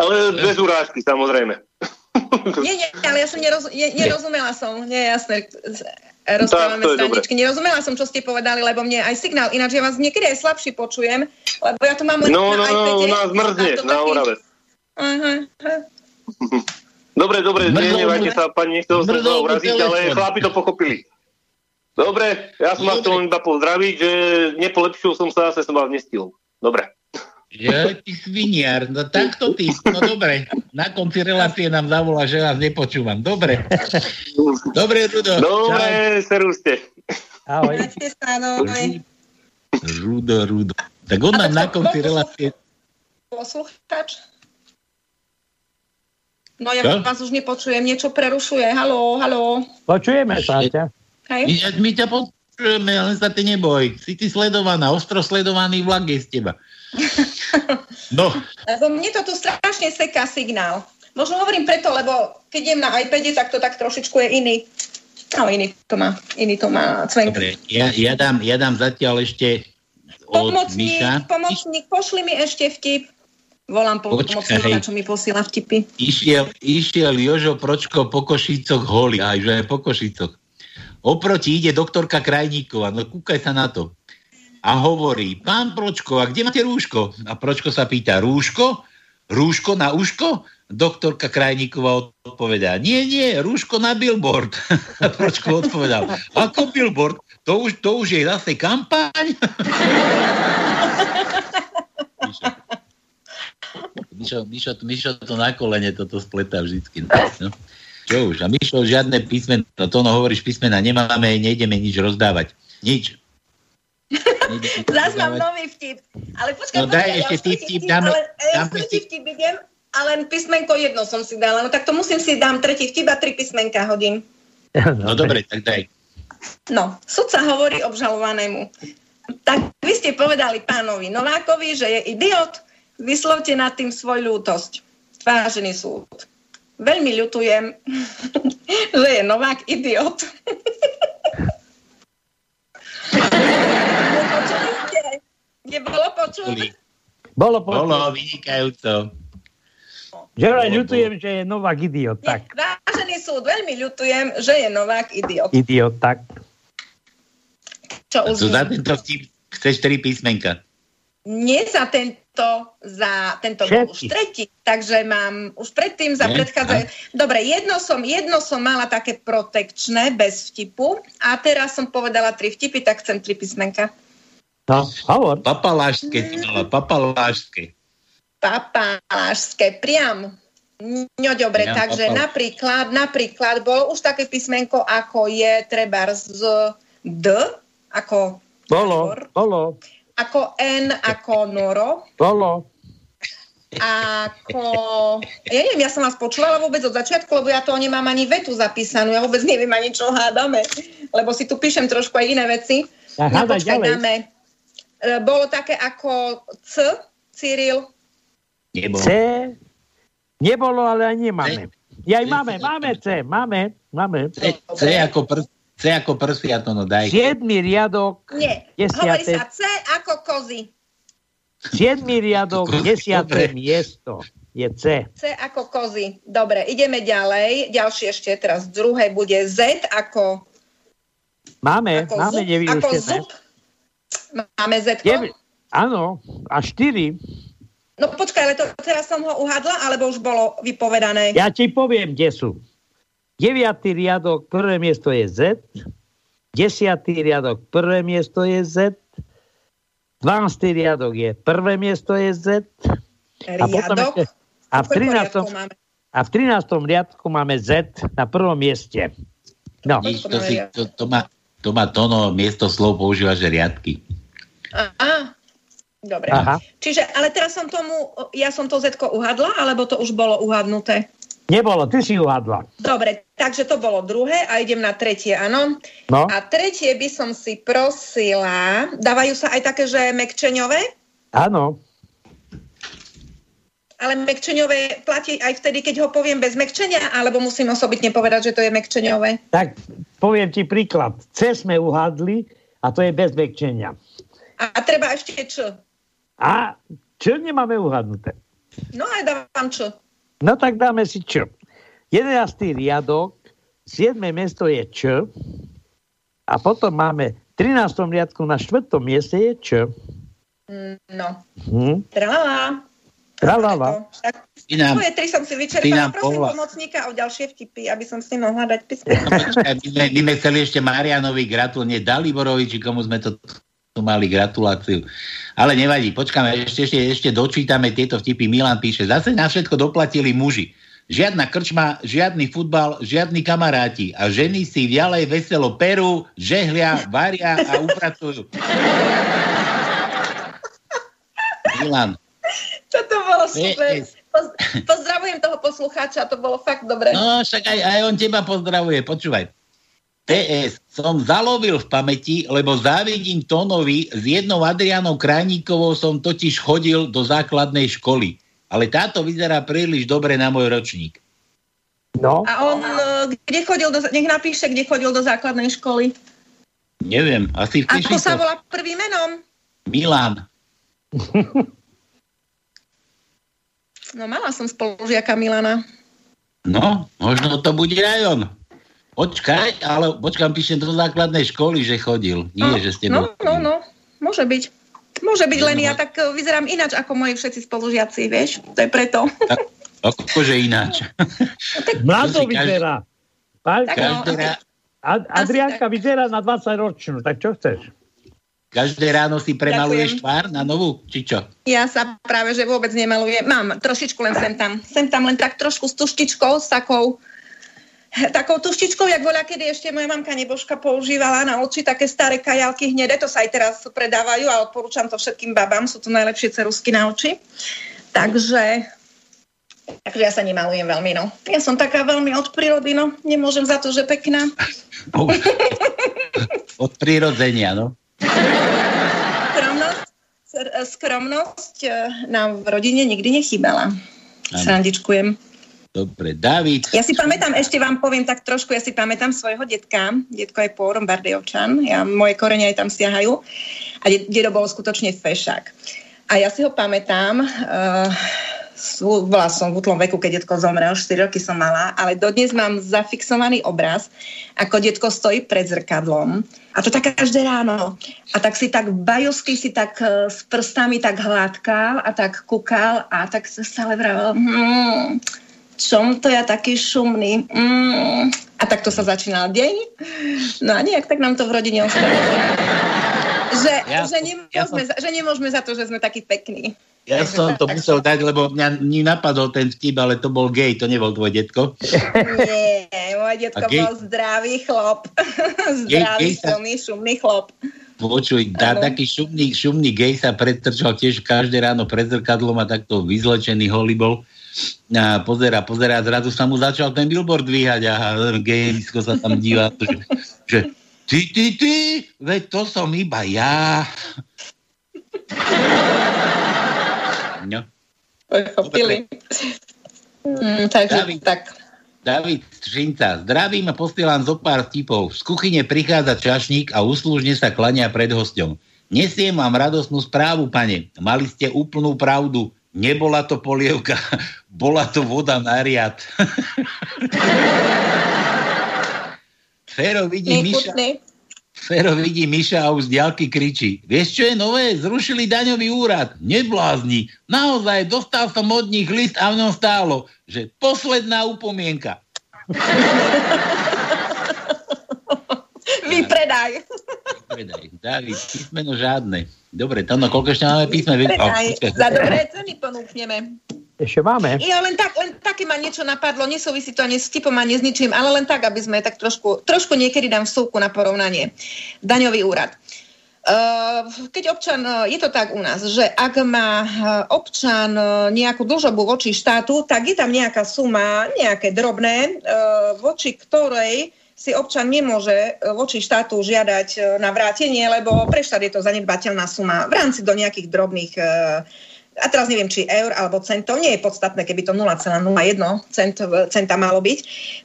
ale bez urážky, samozrejme. nie, nie, ale ja som neroz, ne, nerozumela som, nie jasné, rozprávame straničky. Nerozumela som, čo ste povedali, lebo mne aj signál, ináč ja vás niekedy aj slabšie počujem, lebo ja tu mám len no, na no, no, u nás mrzne na Orave. Dobre, dobre, nenevajte sa, pani, nechcel som sa uraziť, ale chlapi to pochopili. Dobre, ja som vás chcel iba pozdraviť, že nepolepšil som sa, zase som vás nestil. Dobre. Ja, ty sviniar, no takto ty, no dobre, na konci relácie nám zavolá, že vás nepočúvam. Dobre. Dobre, Rudo. Dobre, serúste. Ahoj. Rudo, Rudo. Tak on nám na konci relácie... Posluchač? No ja Čo? vás už nepočujem, niečo prerušuje. Haló, haló. Počujeme sa ťa. Hej. My, my ťa počujeme, ale sa ty neboj. Si ty sledovaná, ostro sledovaný vlak je z teba. No. Lebo mne to tu strašne seká signál. Možno hovorím preto, lebo keď idem na iPade, tak to tak trošičku je iný. No, iný to má, iný to má cvenk. Dobre, ja, ja, dám, ja dám zatiaľ ešte od pomocník, Miša. Pomocník, pošli mi ešte vtip. Volám po pomocníka, čo mi posiela vtipy. Išiel, išiel Jožo Pročko po Košicoch holý, aj že aj po Košicoch. Oproti ide doktorka Krajníková, no kúkaj sa na to a hovorí, pán Pročko, a kde máte rúško? A Pročko sa pýta, rúško? Rúško na uško? Doktorka Krajníková odpovedá, nie, nie, rúško na billboard. A Pročko odpovedal, ako billboard? To už, to už je zase kampaň? Mišo, Mišo, Mišo to na kolene toto spletá vždycky. No. Čo už? A Mišo, žiadne písmeno, to no hovoríš písmena, nemáme, nejdeme nič rozdávať. Nič. Zas mám nový vtip. Ale počkaj, no, daj ešte ty vtip, dáme, ale, ja dáme tretí vtip idem, a len písmenko jedno som si dala. No tak to musím si dám tretí vtip a tri písmenka hodím. No dobre, tak daj. No, sudca hovorí obžalovanému. Tak vy ste povedali pánovi Novákovi, že je idiot, vyslovte nad tým svoj ľútosť. Vážený súd. Veľmi ľutujem, že je Novák idiot. Nebolo počuť? Bolo počuť. Bolo vynikajúco. Že aj ľutujem, že je Novák idiot, tak. Vážený súd, veľmi ľutujem, že je Novák idiot. Idiot, tak. Čo už... To za tento vtip chceš tri písmenka. Nie za tento, za tento bol už tretí, takže mám už predtým za predchádzajú. Dobre, jedno som, jedno som mala také protekčné, bez vtipu a teraz som povedala tri vtipy, tak chcem tri písmenka. No, hovor. Papalášské, ty papalášské. Papalášské, priam. No dobre, ja, takže papal. napríklad, napríklad bolo už také písmenko, ako je treba z D, ako bolo, bolo. Ako N, ako Noro. Bolo. Ako... Ja neviem, ja som vás počúvala vôbec od začiatku, lebo ja to nemám ani vetu zapísanú. Ja vôbec neviem ani, čo hádame. Lebo si tu píšem trošku aj iné veci. Ja, no, počkaj, dáme. E, bolo také ako C, Cyril. Nebolo. C, nebolo, ale aj nemáme. Ja aj máme, máme C, máme, máme. C, C ako prst. C ako prsia, to no daj. Siedmy riadok. Nie, desiate... hovorí sa C ako kozy. Siedmy riadok, desiate miesto je C. C ako kozy. Dobre, ideme ďalej. Ďalšie ešte teraz z druhej bude Z ako... Máme, ako máme nevyuštené. Máme Z. Áno, a štyri. No počkaj, ale to teraz som ho uhadla, alebo už bolo vypovedané? Ja ti poviem, kde sú. 9. riadok, prvé miesto je Z. 10. riadok, prvé miesto je Z. 12. riadok je prvé miesto je Z. A, potom ešte, a, v 13. a v 13. riadku máme Z na prvom mieste. No. Nič, to, si, to, to, má, to má tono miesto slov používa, že riadky. Aha. Dobre. Aha. Čiže, ale teraz som tomu, ja som to Z uhadla, alebo to už bolo uhadnuté? Nebolo, ty si uhadla. Dobre, takže to bolo druhé a idem na tretie, áno. No. A tretie by som si prosila, dávajú sa aj také, že mekčeňové? Áno. Ale mekčeňové platí aj vtedy, keď ho poviem bez mekčenia, alebo musím osobitne povedať, že to je mekčeňové? Tak, poviem ti príklad. C sme uhadli a to je bez mekčenia. A treba ešte Č. A Č nemáme uhadnuté. No aj dávam Č. No tak dáme si Č. 11. riadok, 7. miesto je Č a potom máme v 13. riadku na 4. mieste je Č. No. Hm? Tralala. Tralala. Nám, Tvoje tri som si vyčerpala. Prosím pohľa. pomocníka o ďalšie vtipy, aby som s ním mohla dať písme. my, my sme chceli ešte Marianovi gratulovať, Daliborovi, či komu sme to tu mali gratuláciu. Ale nevadí, počkáme, ešte, ešte, ešte dočítame tieto vtipy. Milan píše, zase na všetko doplatili muži. Žiadna krčma, žiadny futbal, žiadni kamaráti. A ženy si ďalej veselo perú, žehlia, varia a upracujú. Milan. Čo to bolo super. Pozdravujem toho poslucháča, to bolo fakt dobré. No, však aj, aj on teba pozdravuje, počúvaj. PS, som zalovil v pamäti, lebo závidím Tónovi, s jednou Adrianou Krajníkovou som totiž chodil do základnej školy. Ale táto vyzerá príliš dobre na môj ročník. No. A on e, kde chodil do, nech napíše, kde chodil do základnej školy. Neviem, asi v Ako sa volá prvým menom? Milan. no mala som spolužiaka Milana. No, možno to bude aj on. Počkaj, ale počkám, píšem do základnej školy, že chodil. Nie, no, že ste No, no, no, môže byť. Môže byť, len ja tak e, vyzerám ináč ako moji všetci spolužiaci, vieš? To je preto. Tak, akože ináč. Mladо vyzerá. Každé Adriánka vyzerá na 20 ročnú, tak čo chceš? Každé ráno si premaluješ tvár na novú, či čo? Ja sa práve, že vôbec nemalujem. Mám trošičku len sem tam. Sem tam len tak trošku s tuštičkou, s takou takou tuštičkou, jak voľa, kedy ešte moja mamka nebožka používala na oči také staré kajalky hnedé, to sa aj teraz predávajú a odporúčam to všetkým babám, sú to najlepšie cerusky na oči. Takže, takže ja sa nemalujem veľmi, no. Ja som taká veľmi od prírody, no. Nemôžem za to, že pekná. od prírodzenia, no. Skromnosť, skromnosť eh, nám v rodine nikdy nechybala. Srandičkujem. Dobre, David. Ja si pamätám, ešte vám poviem tak trošku, ja si pamätám svojho detka. Detko je pôrom Bardejovčan, ja, moje korene aj tam siahajú. A dedo bol skutočne fešák. A ja si ho pamätám, uh, bola som v útlom veku, keď detko zomrel, 4 roky som mala, ale dodnes mám zafixovaný obraz, ako detko stojí pred zrkadlom a to tak každé ráno. A tak si tak bajosky si tak uh, s prstami tak hladkal a tak kúkal a tak sa stále vravel, hmm, čom to ja taký šumný. Mm. A takto sa začínal deň. No a nejak tak nám to v rodine ostalo. Že, ja, že, nemôžeme, ja som... že nemôžeme za to, že sme takí pekní. Ja Takže som to musel dať, lebo mňa napadol ten vtip, ale to bol gej, to nebol tvoj detko. Nie, môj detko bol zdravý chlop. zdravý, gay, silný, šumný chlop. Počuj, dá, taký šumný, šumný gej sa pretrčal tiež každé ráno pred zrkadlom a takto vyzlečený holý bol. A pozera, pozera, zrazu sa mu začal ten billboard dvíhať a gejisko sa tam díva, že, že ty, ty, ty, veď to som iba ja. No. Pochopili. Mm, takže David, tak. David Šinca, zdravím a postielam zo pár tipov. Z kuchyne prichádza čašník a úslužne sa klania pred hosťom. Nesiem vám radosnú správu, pane. Mali ste úplnú pravdu. Nebola to polievka, bola to voda na riad. Fero vidí Miša. Fero vidí Miša a už z diálky kričí. Vieš, čo je nové? Zrušili daňový úrad. Neblázni. Naozaj, dostal som od nich list a v ňom stálo, že posledná upomienka. Vypredaj. Vypredaj. David, písmeno žiadne. Dobre, tam na koľko ešte máme písme? Vypredaj. Oh, Za dobré ceny ponúkneme. Ešte máme. Ja len tak, len také ma niečo napadlo, nesúvisí to ani s typom, ani s ničím, ale len tak, aby sme tak trošku, trošku niekedy dám vsúku na porovnanie. Daňový úrad. Uh, keď občan, uh, je to tak u nás, že ak má uh, občan nejakú dlžobu voči štátu, tak je tam nejaká suma, nejaké drobné, voči ktorej si občan nemôže voči štátu žiadať na vrátenie, lebo pre štát je to zanedbateľná suma v rámci do nejakých drobných a teraz neviem, či eur alebo centov, nie je podstatné, keby to 0,01 cent, centa malo byť.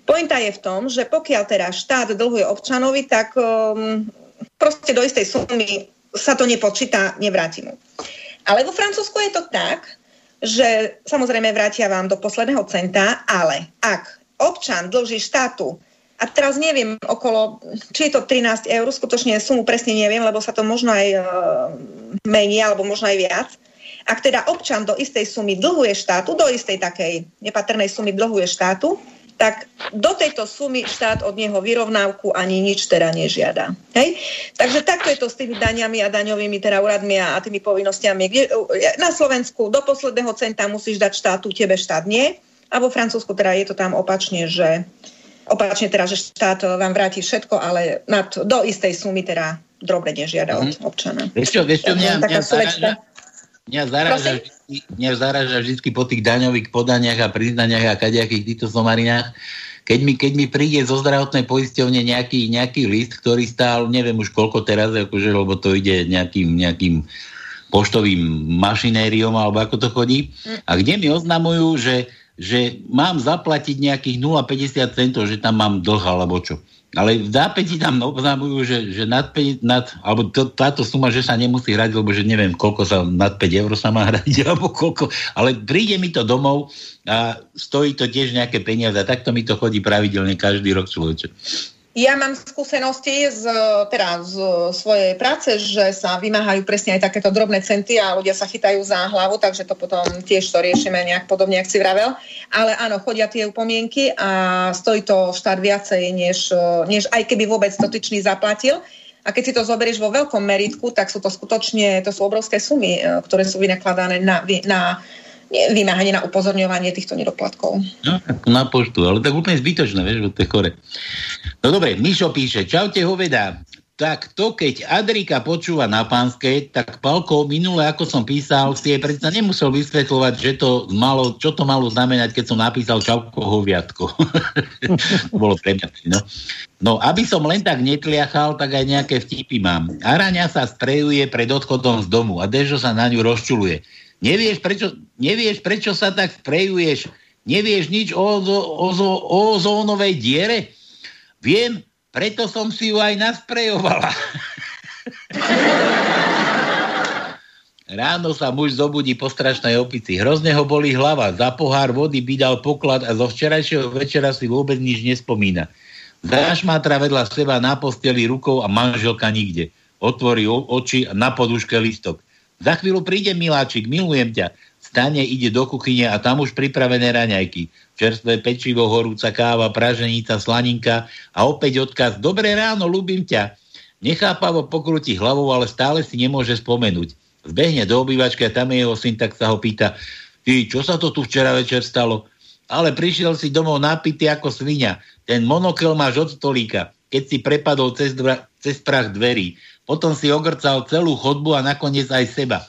Pointa je v tom, že pokiaľ teda štát dlhuje občanovi, tak um, proste do istej sumy sa to nepočíta, nevráti mu. Ale vo Francúzsku je to tak, že samozrejme vrátia vám do posledného centa, ale ak občan dlží štátu a teraz neviem okolo, či je to 13 eur, skutočne sumu presne neviem, lebo sa to možno aj uh, mení, alebo možno aj viac, ak teda občan do istej sumy dlhuje štátu, do istej takej nepatrnej sumy dlhuje štátu, tak do tejto sumy štát od neho vyrovnávku ani nič teda nežiada. Hej? Takže takto je to s tými daňami a daňovými teda úradmi a, tými povinnostiami. Na Slovensku do posledného centa musíš dať štátu, tebe štát nie. A vo Francúzsku teda je to tam opačne, že opačne teda, že štát vám vráti všetko, ale nad, do istej sumy teda drobne nežiada od mhm. občana. Vieš čo, vieš čo, mňa, mňa, mňa, Mňa zaráža, vždy, mňa zaráža vždy po tých daňových podaniach a priznaniach a kadejakých týchto somarinách, keď mi, keď mi príde zo zdravotnej poisťovne nejaký, nejaký list, ktorý stál, neviem už koľko teraz, akože, lebo to ide nejakým, nejakým poštovým mašinériom, alebo ako to chodí, a kde mi oznamujú, že, že mám zaplatiť nejakých 0,50 centov, že tam mám dlh, alebo čo. Ale v zápäti tam oznamujú, že, že nad, 5, nad alebo to, táto suma, že sa nemusí hrať, lebo že neviem, koľko sa nad 5 eur sa má hrať, alebo koľko, ale príde mi to domov a stojí to tiež nejaké peniaze a takto mi to chodí pravidelne každý rok človeče. Ja mám skúsenosti z, teda z svojej práce, že sa vymáhajú presne aj takéto drobné centy a ľudia sa chytajú za hlavu, takže to potom tiež to riešime nejak podobne, ak si vravel. Ale áno, chodia tie upomienky a stojí to štát viacej, než, než aj keby vôbec dotyčný zaplatil. A keď si to zoberieš vo veľkom meritku, tak sú to skutočne, to sú obrovské sumy, e, ktoré sú vynakladané na, na vymáhanie na upozorňovanie týchto nedoplatkov. No, na poštu, ale tak úplne zbytočné, vieš, to je chore. No dobre, Mišo píše, čaute hoveda, tak to, keď Adrika počúva na pánske, tak Palko, minule, ako som písal, si jej predsa nemusel vysvetľovať, že to malo, čo to malo znamenať, keď som napísal Čauko hoviatko. bolo pre mňa. No. no, aby som len tak netliachal, tak aj nejaké vtipy mám. Araňa sa sprejuje pred odchodom z domu a Dežo sa na ňu rozčuluje. Nevieš, prečo, nevieš, prečo sa tak sprejuješ? Nevieš nič o, o, o, o ozónovej diere? Viem, preto som si ju aj nasprejovala. Ráno sa muž zobudí po strašnej opici. Hrozne ho boli hlava. Za pohár vody by dal poklad a zo včerajšieho večera si vôbec nič nespomína. Zašmátra vedľa seba na posteli rukou a manželka nikde. Otvorí oči a na poduške listok. Za chvíľu príde miláčik, milujem ťa. Stane, ide do kuchyne a tam už pripravené raňajky. Čerstvé pečivo, horúca káva, praženica, slaninka a opäť odkaz. Dobré ráno, ľúbim ťa. Nechápavo pokrúti hlavou, ale stále si nemôže spomenúť. Zbehne do obývačky a tam je jeho syn, tak sa ho pýta, ty, čo sa to tu včera večer stalo? Ale prišiel si domov napitý ako svinia. Ten monokel máš od stolíka, keď si prepadol cez, dva, cez prach dverí. Potom si ogrcal celú chodbu a nakoniec aj seba.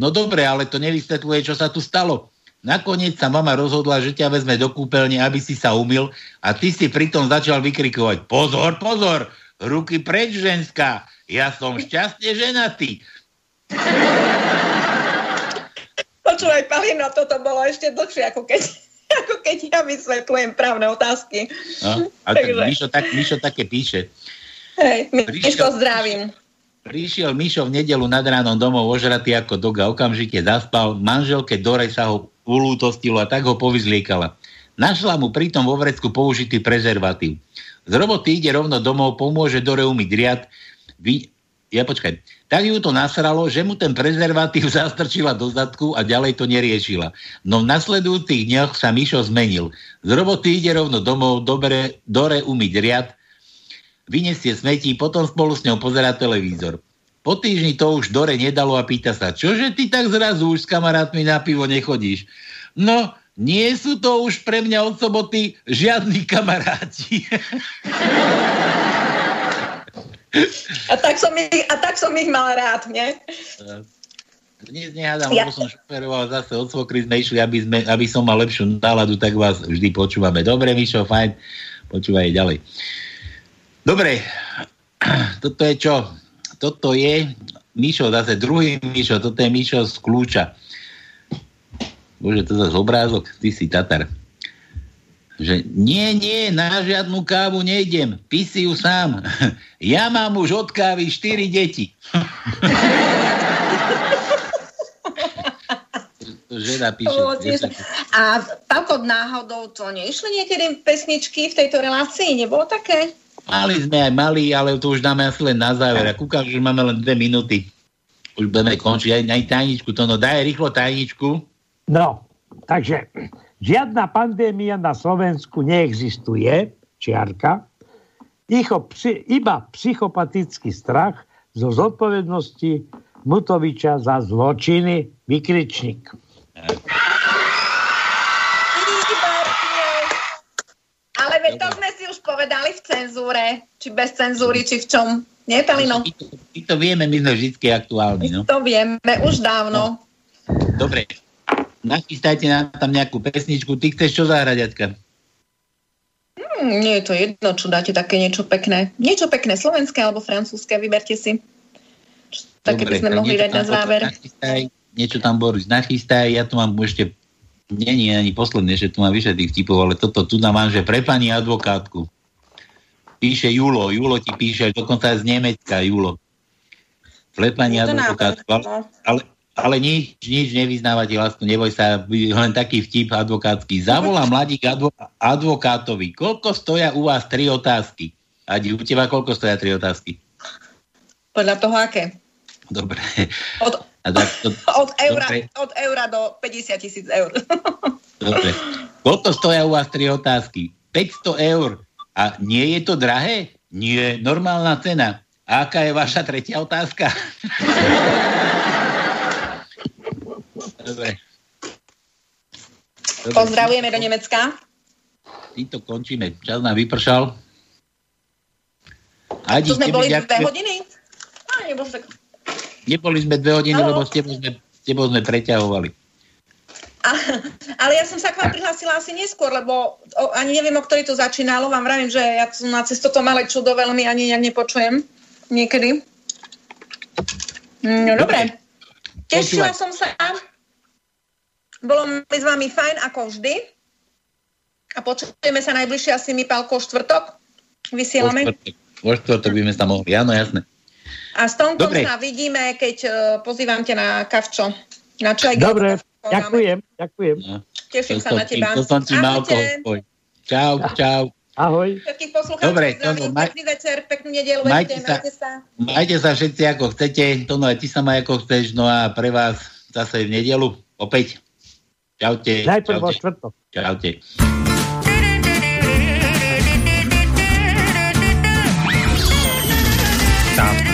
No dobre, ale to nevysvetľuje, čo sa tu stalo. Nakoniec sa mama rozhodla, že ťa vezme do kúpeľne, aby si sa umil a ty si pritom začal vykrikovať pozor, pozor, ruky preč, ženská, ja som šťastne ženatý. Počúvaj, Palino, toto bolo ešte dlhšie, ako keď, ako keď ja vysvetľujem právne otázky. No, a tak Mišo, tak, Mišo také píše. Hej, Mišo, zdravím. Prišiel Mišo v nedelu nad ránom domov ožratý ako doga, okamžite zaspal, manželke Dore sa ho ulútostilo a tak ho povyzliekala. Našla mu pritom vo vrecku použitý prezervatív. Z roboty ide rovno domov, pomôže Dore umyť riad, vy, ja počkaj, tak ju to nasralo, že mu ten prezervatív zastrčila do zadku a ďalej to neriešila. No v nasledujúcich dňoch sa Mišo zmenil. Z roboty ide rovno domov, dobre, dore umyť riad, vyniesie smetí, potom spolu s ňou pozera televízor. Po týždni to už Dore nedalo a pýta sa, čože ty tak zrazu už s kamarátmi na pivo nechodíš? No, nie sú to už pre mňa od soboty žiadni kamaráti. A tak som ich, a tak som ich mal rád, nie? Dnes nehádam, ja. lebo som šoferoval zase od svokry sme išli, aby, sme, aby som mal lepšiu náladu, tak vás vždy počúvame. Dobre, Mišo, fajn, počúvaj ďalej. Dobre, toto je čo? Toto je Mišo, zase druhý Mišo, toto je Mišo z kľúča. Bože, to zase obrázok, ty si Tatar že nie, nie, na žiadnu kávu nejdem, pí si ju sám. Ja mám už od kávy 4 deti. žena píše. A Pavko, náhodou to neišli niekedy pesničky v tejto relácii? Nebolo také? Mali sme aj mali, ale to už dáme asi len na záver. A kúkam, že máme len dve minúty. Už budeme končiť. Aj, aj tajničku, to no, daj rýchlo tajničku. No, takže Žiadna pandémia na Slovensku neexistuje, čiarka, iba psychopatický strach zo zodpovednosti Mutoviča za zločiny, vykričník. Ale veď to sme si už povedali v cenzúre, či bez cenzúry, či v čom. Nie, Pelino? My to, my to vieme, my sme vždy aktuálni. No? My to vieme, už dávno. Dobre, nachystajte nám tam nejakú pesničku. Ty chceš čo zahrať, Aťka? Hmm, nie je to jedno, čo dáte také niečo pekné. Niečo pekné, slovenské alebo francúzske, vyberte si. Také by sme mohli dať na záver. Nachystaj, niečo tam, Boris, nachystaj. Ja tu mám ešte, nie, ani posledné, že tu mám vyše tých typov, ale toto tu nám mám, že pre pani advokátku. Píše Julo, Julo ti píše, dokonca z Nemecka, Julo. Pre pani advokátku, ale, ale, ale nič, nič nevyznávate lásku, neboj sa, len taký vtip advokátsky. Zavolá mladík advo, advokátovi. Koľko stoja u vás tri otázky? A u teba koľko stoja tri otázky? Podľa toho aké? Dobre. Od, tak, to, od, eura, dobre. od eura do 50 tisíc eur. Dobre. Koľko stoja u vás tri otázky? 500 eur. A nie je to drahé? Nie, normálna cena. A aká je vaša tretia otázka? Dobre. Dobre. Pozdravujeme do Nemecka. Týmto končíme. Čas nám vypršal. Adi, to sme boli dve hodiny? A, nebol tak... Neboli sme dve hodiny, no. lebo s tebou sme, s tebou sme preťahovali. A, ale ja som sa k vám prihlásila asi neskôr, lebo o, ani neviem, o ktorý to začínalo. Vám vravím, že ja som na cesto to malé čudo veľmi ani nejak nepočujem. Niekedy. No dobre. Tešila som sa. Bolo mi s vami fajn, ako vždy. A počujeme sa najbližšie asi mi, Pálko, štvrtok. Vysielame. Po štvrtok, po štvrtok by sme sa mohli. Áno, jasné. A s Tonkom sa vidíme, keď uh, pozývam ťa na kavčo. Na čaj. Dobre, ďakujem, ďakujem. No. Teším sa na teba. To som ti mal Čau, čau. Ahoj. Všetkých poslucháčov Dobre, zdravím, maj... pekný večer, peknú nedelu, majte, sa, majte sa. Majte sa všetci ako chcete, to no aj ty sa maj ako chceš, no a pre vás zase v nedelu opäť. Čaute. Najprv vo štvrtok. Čaute. Donnez-moi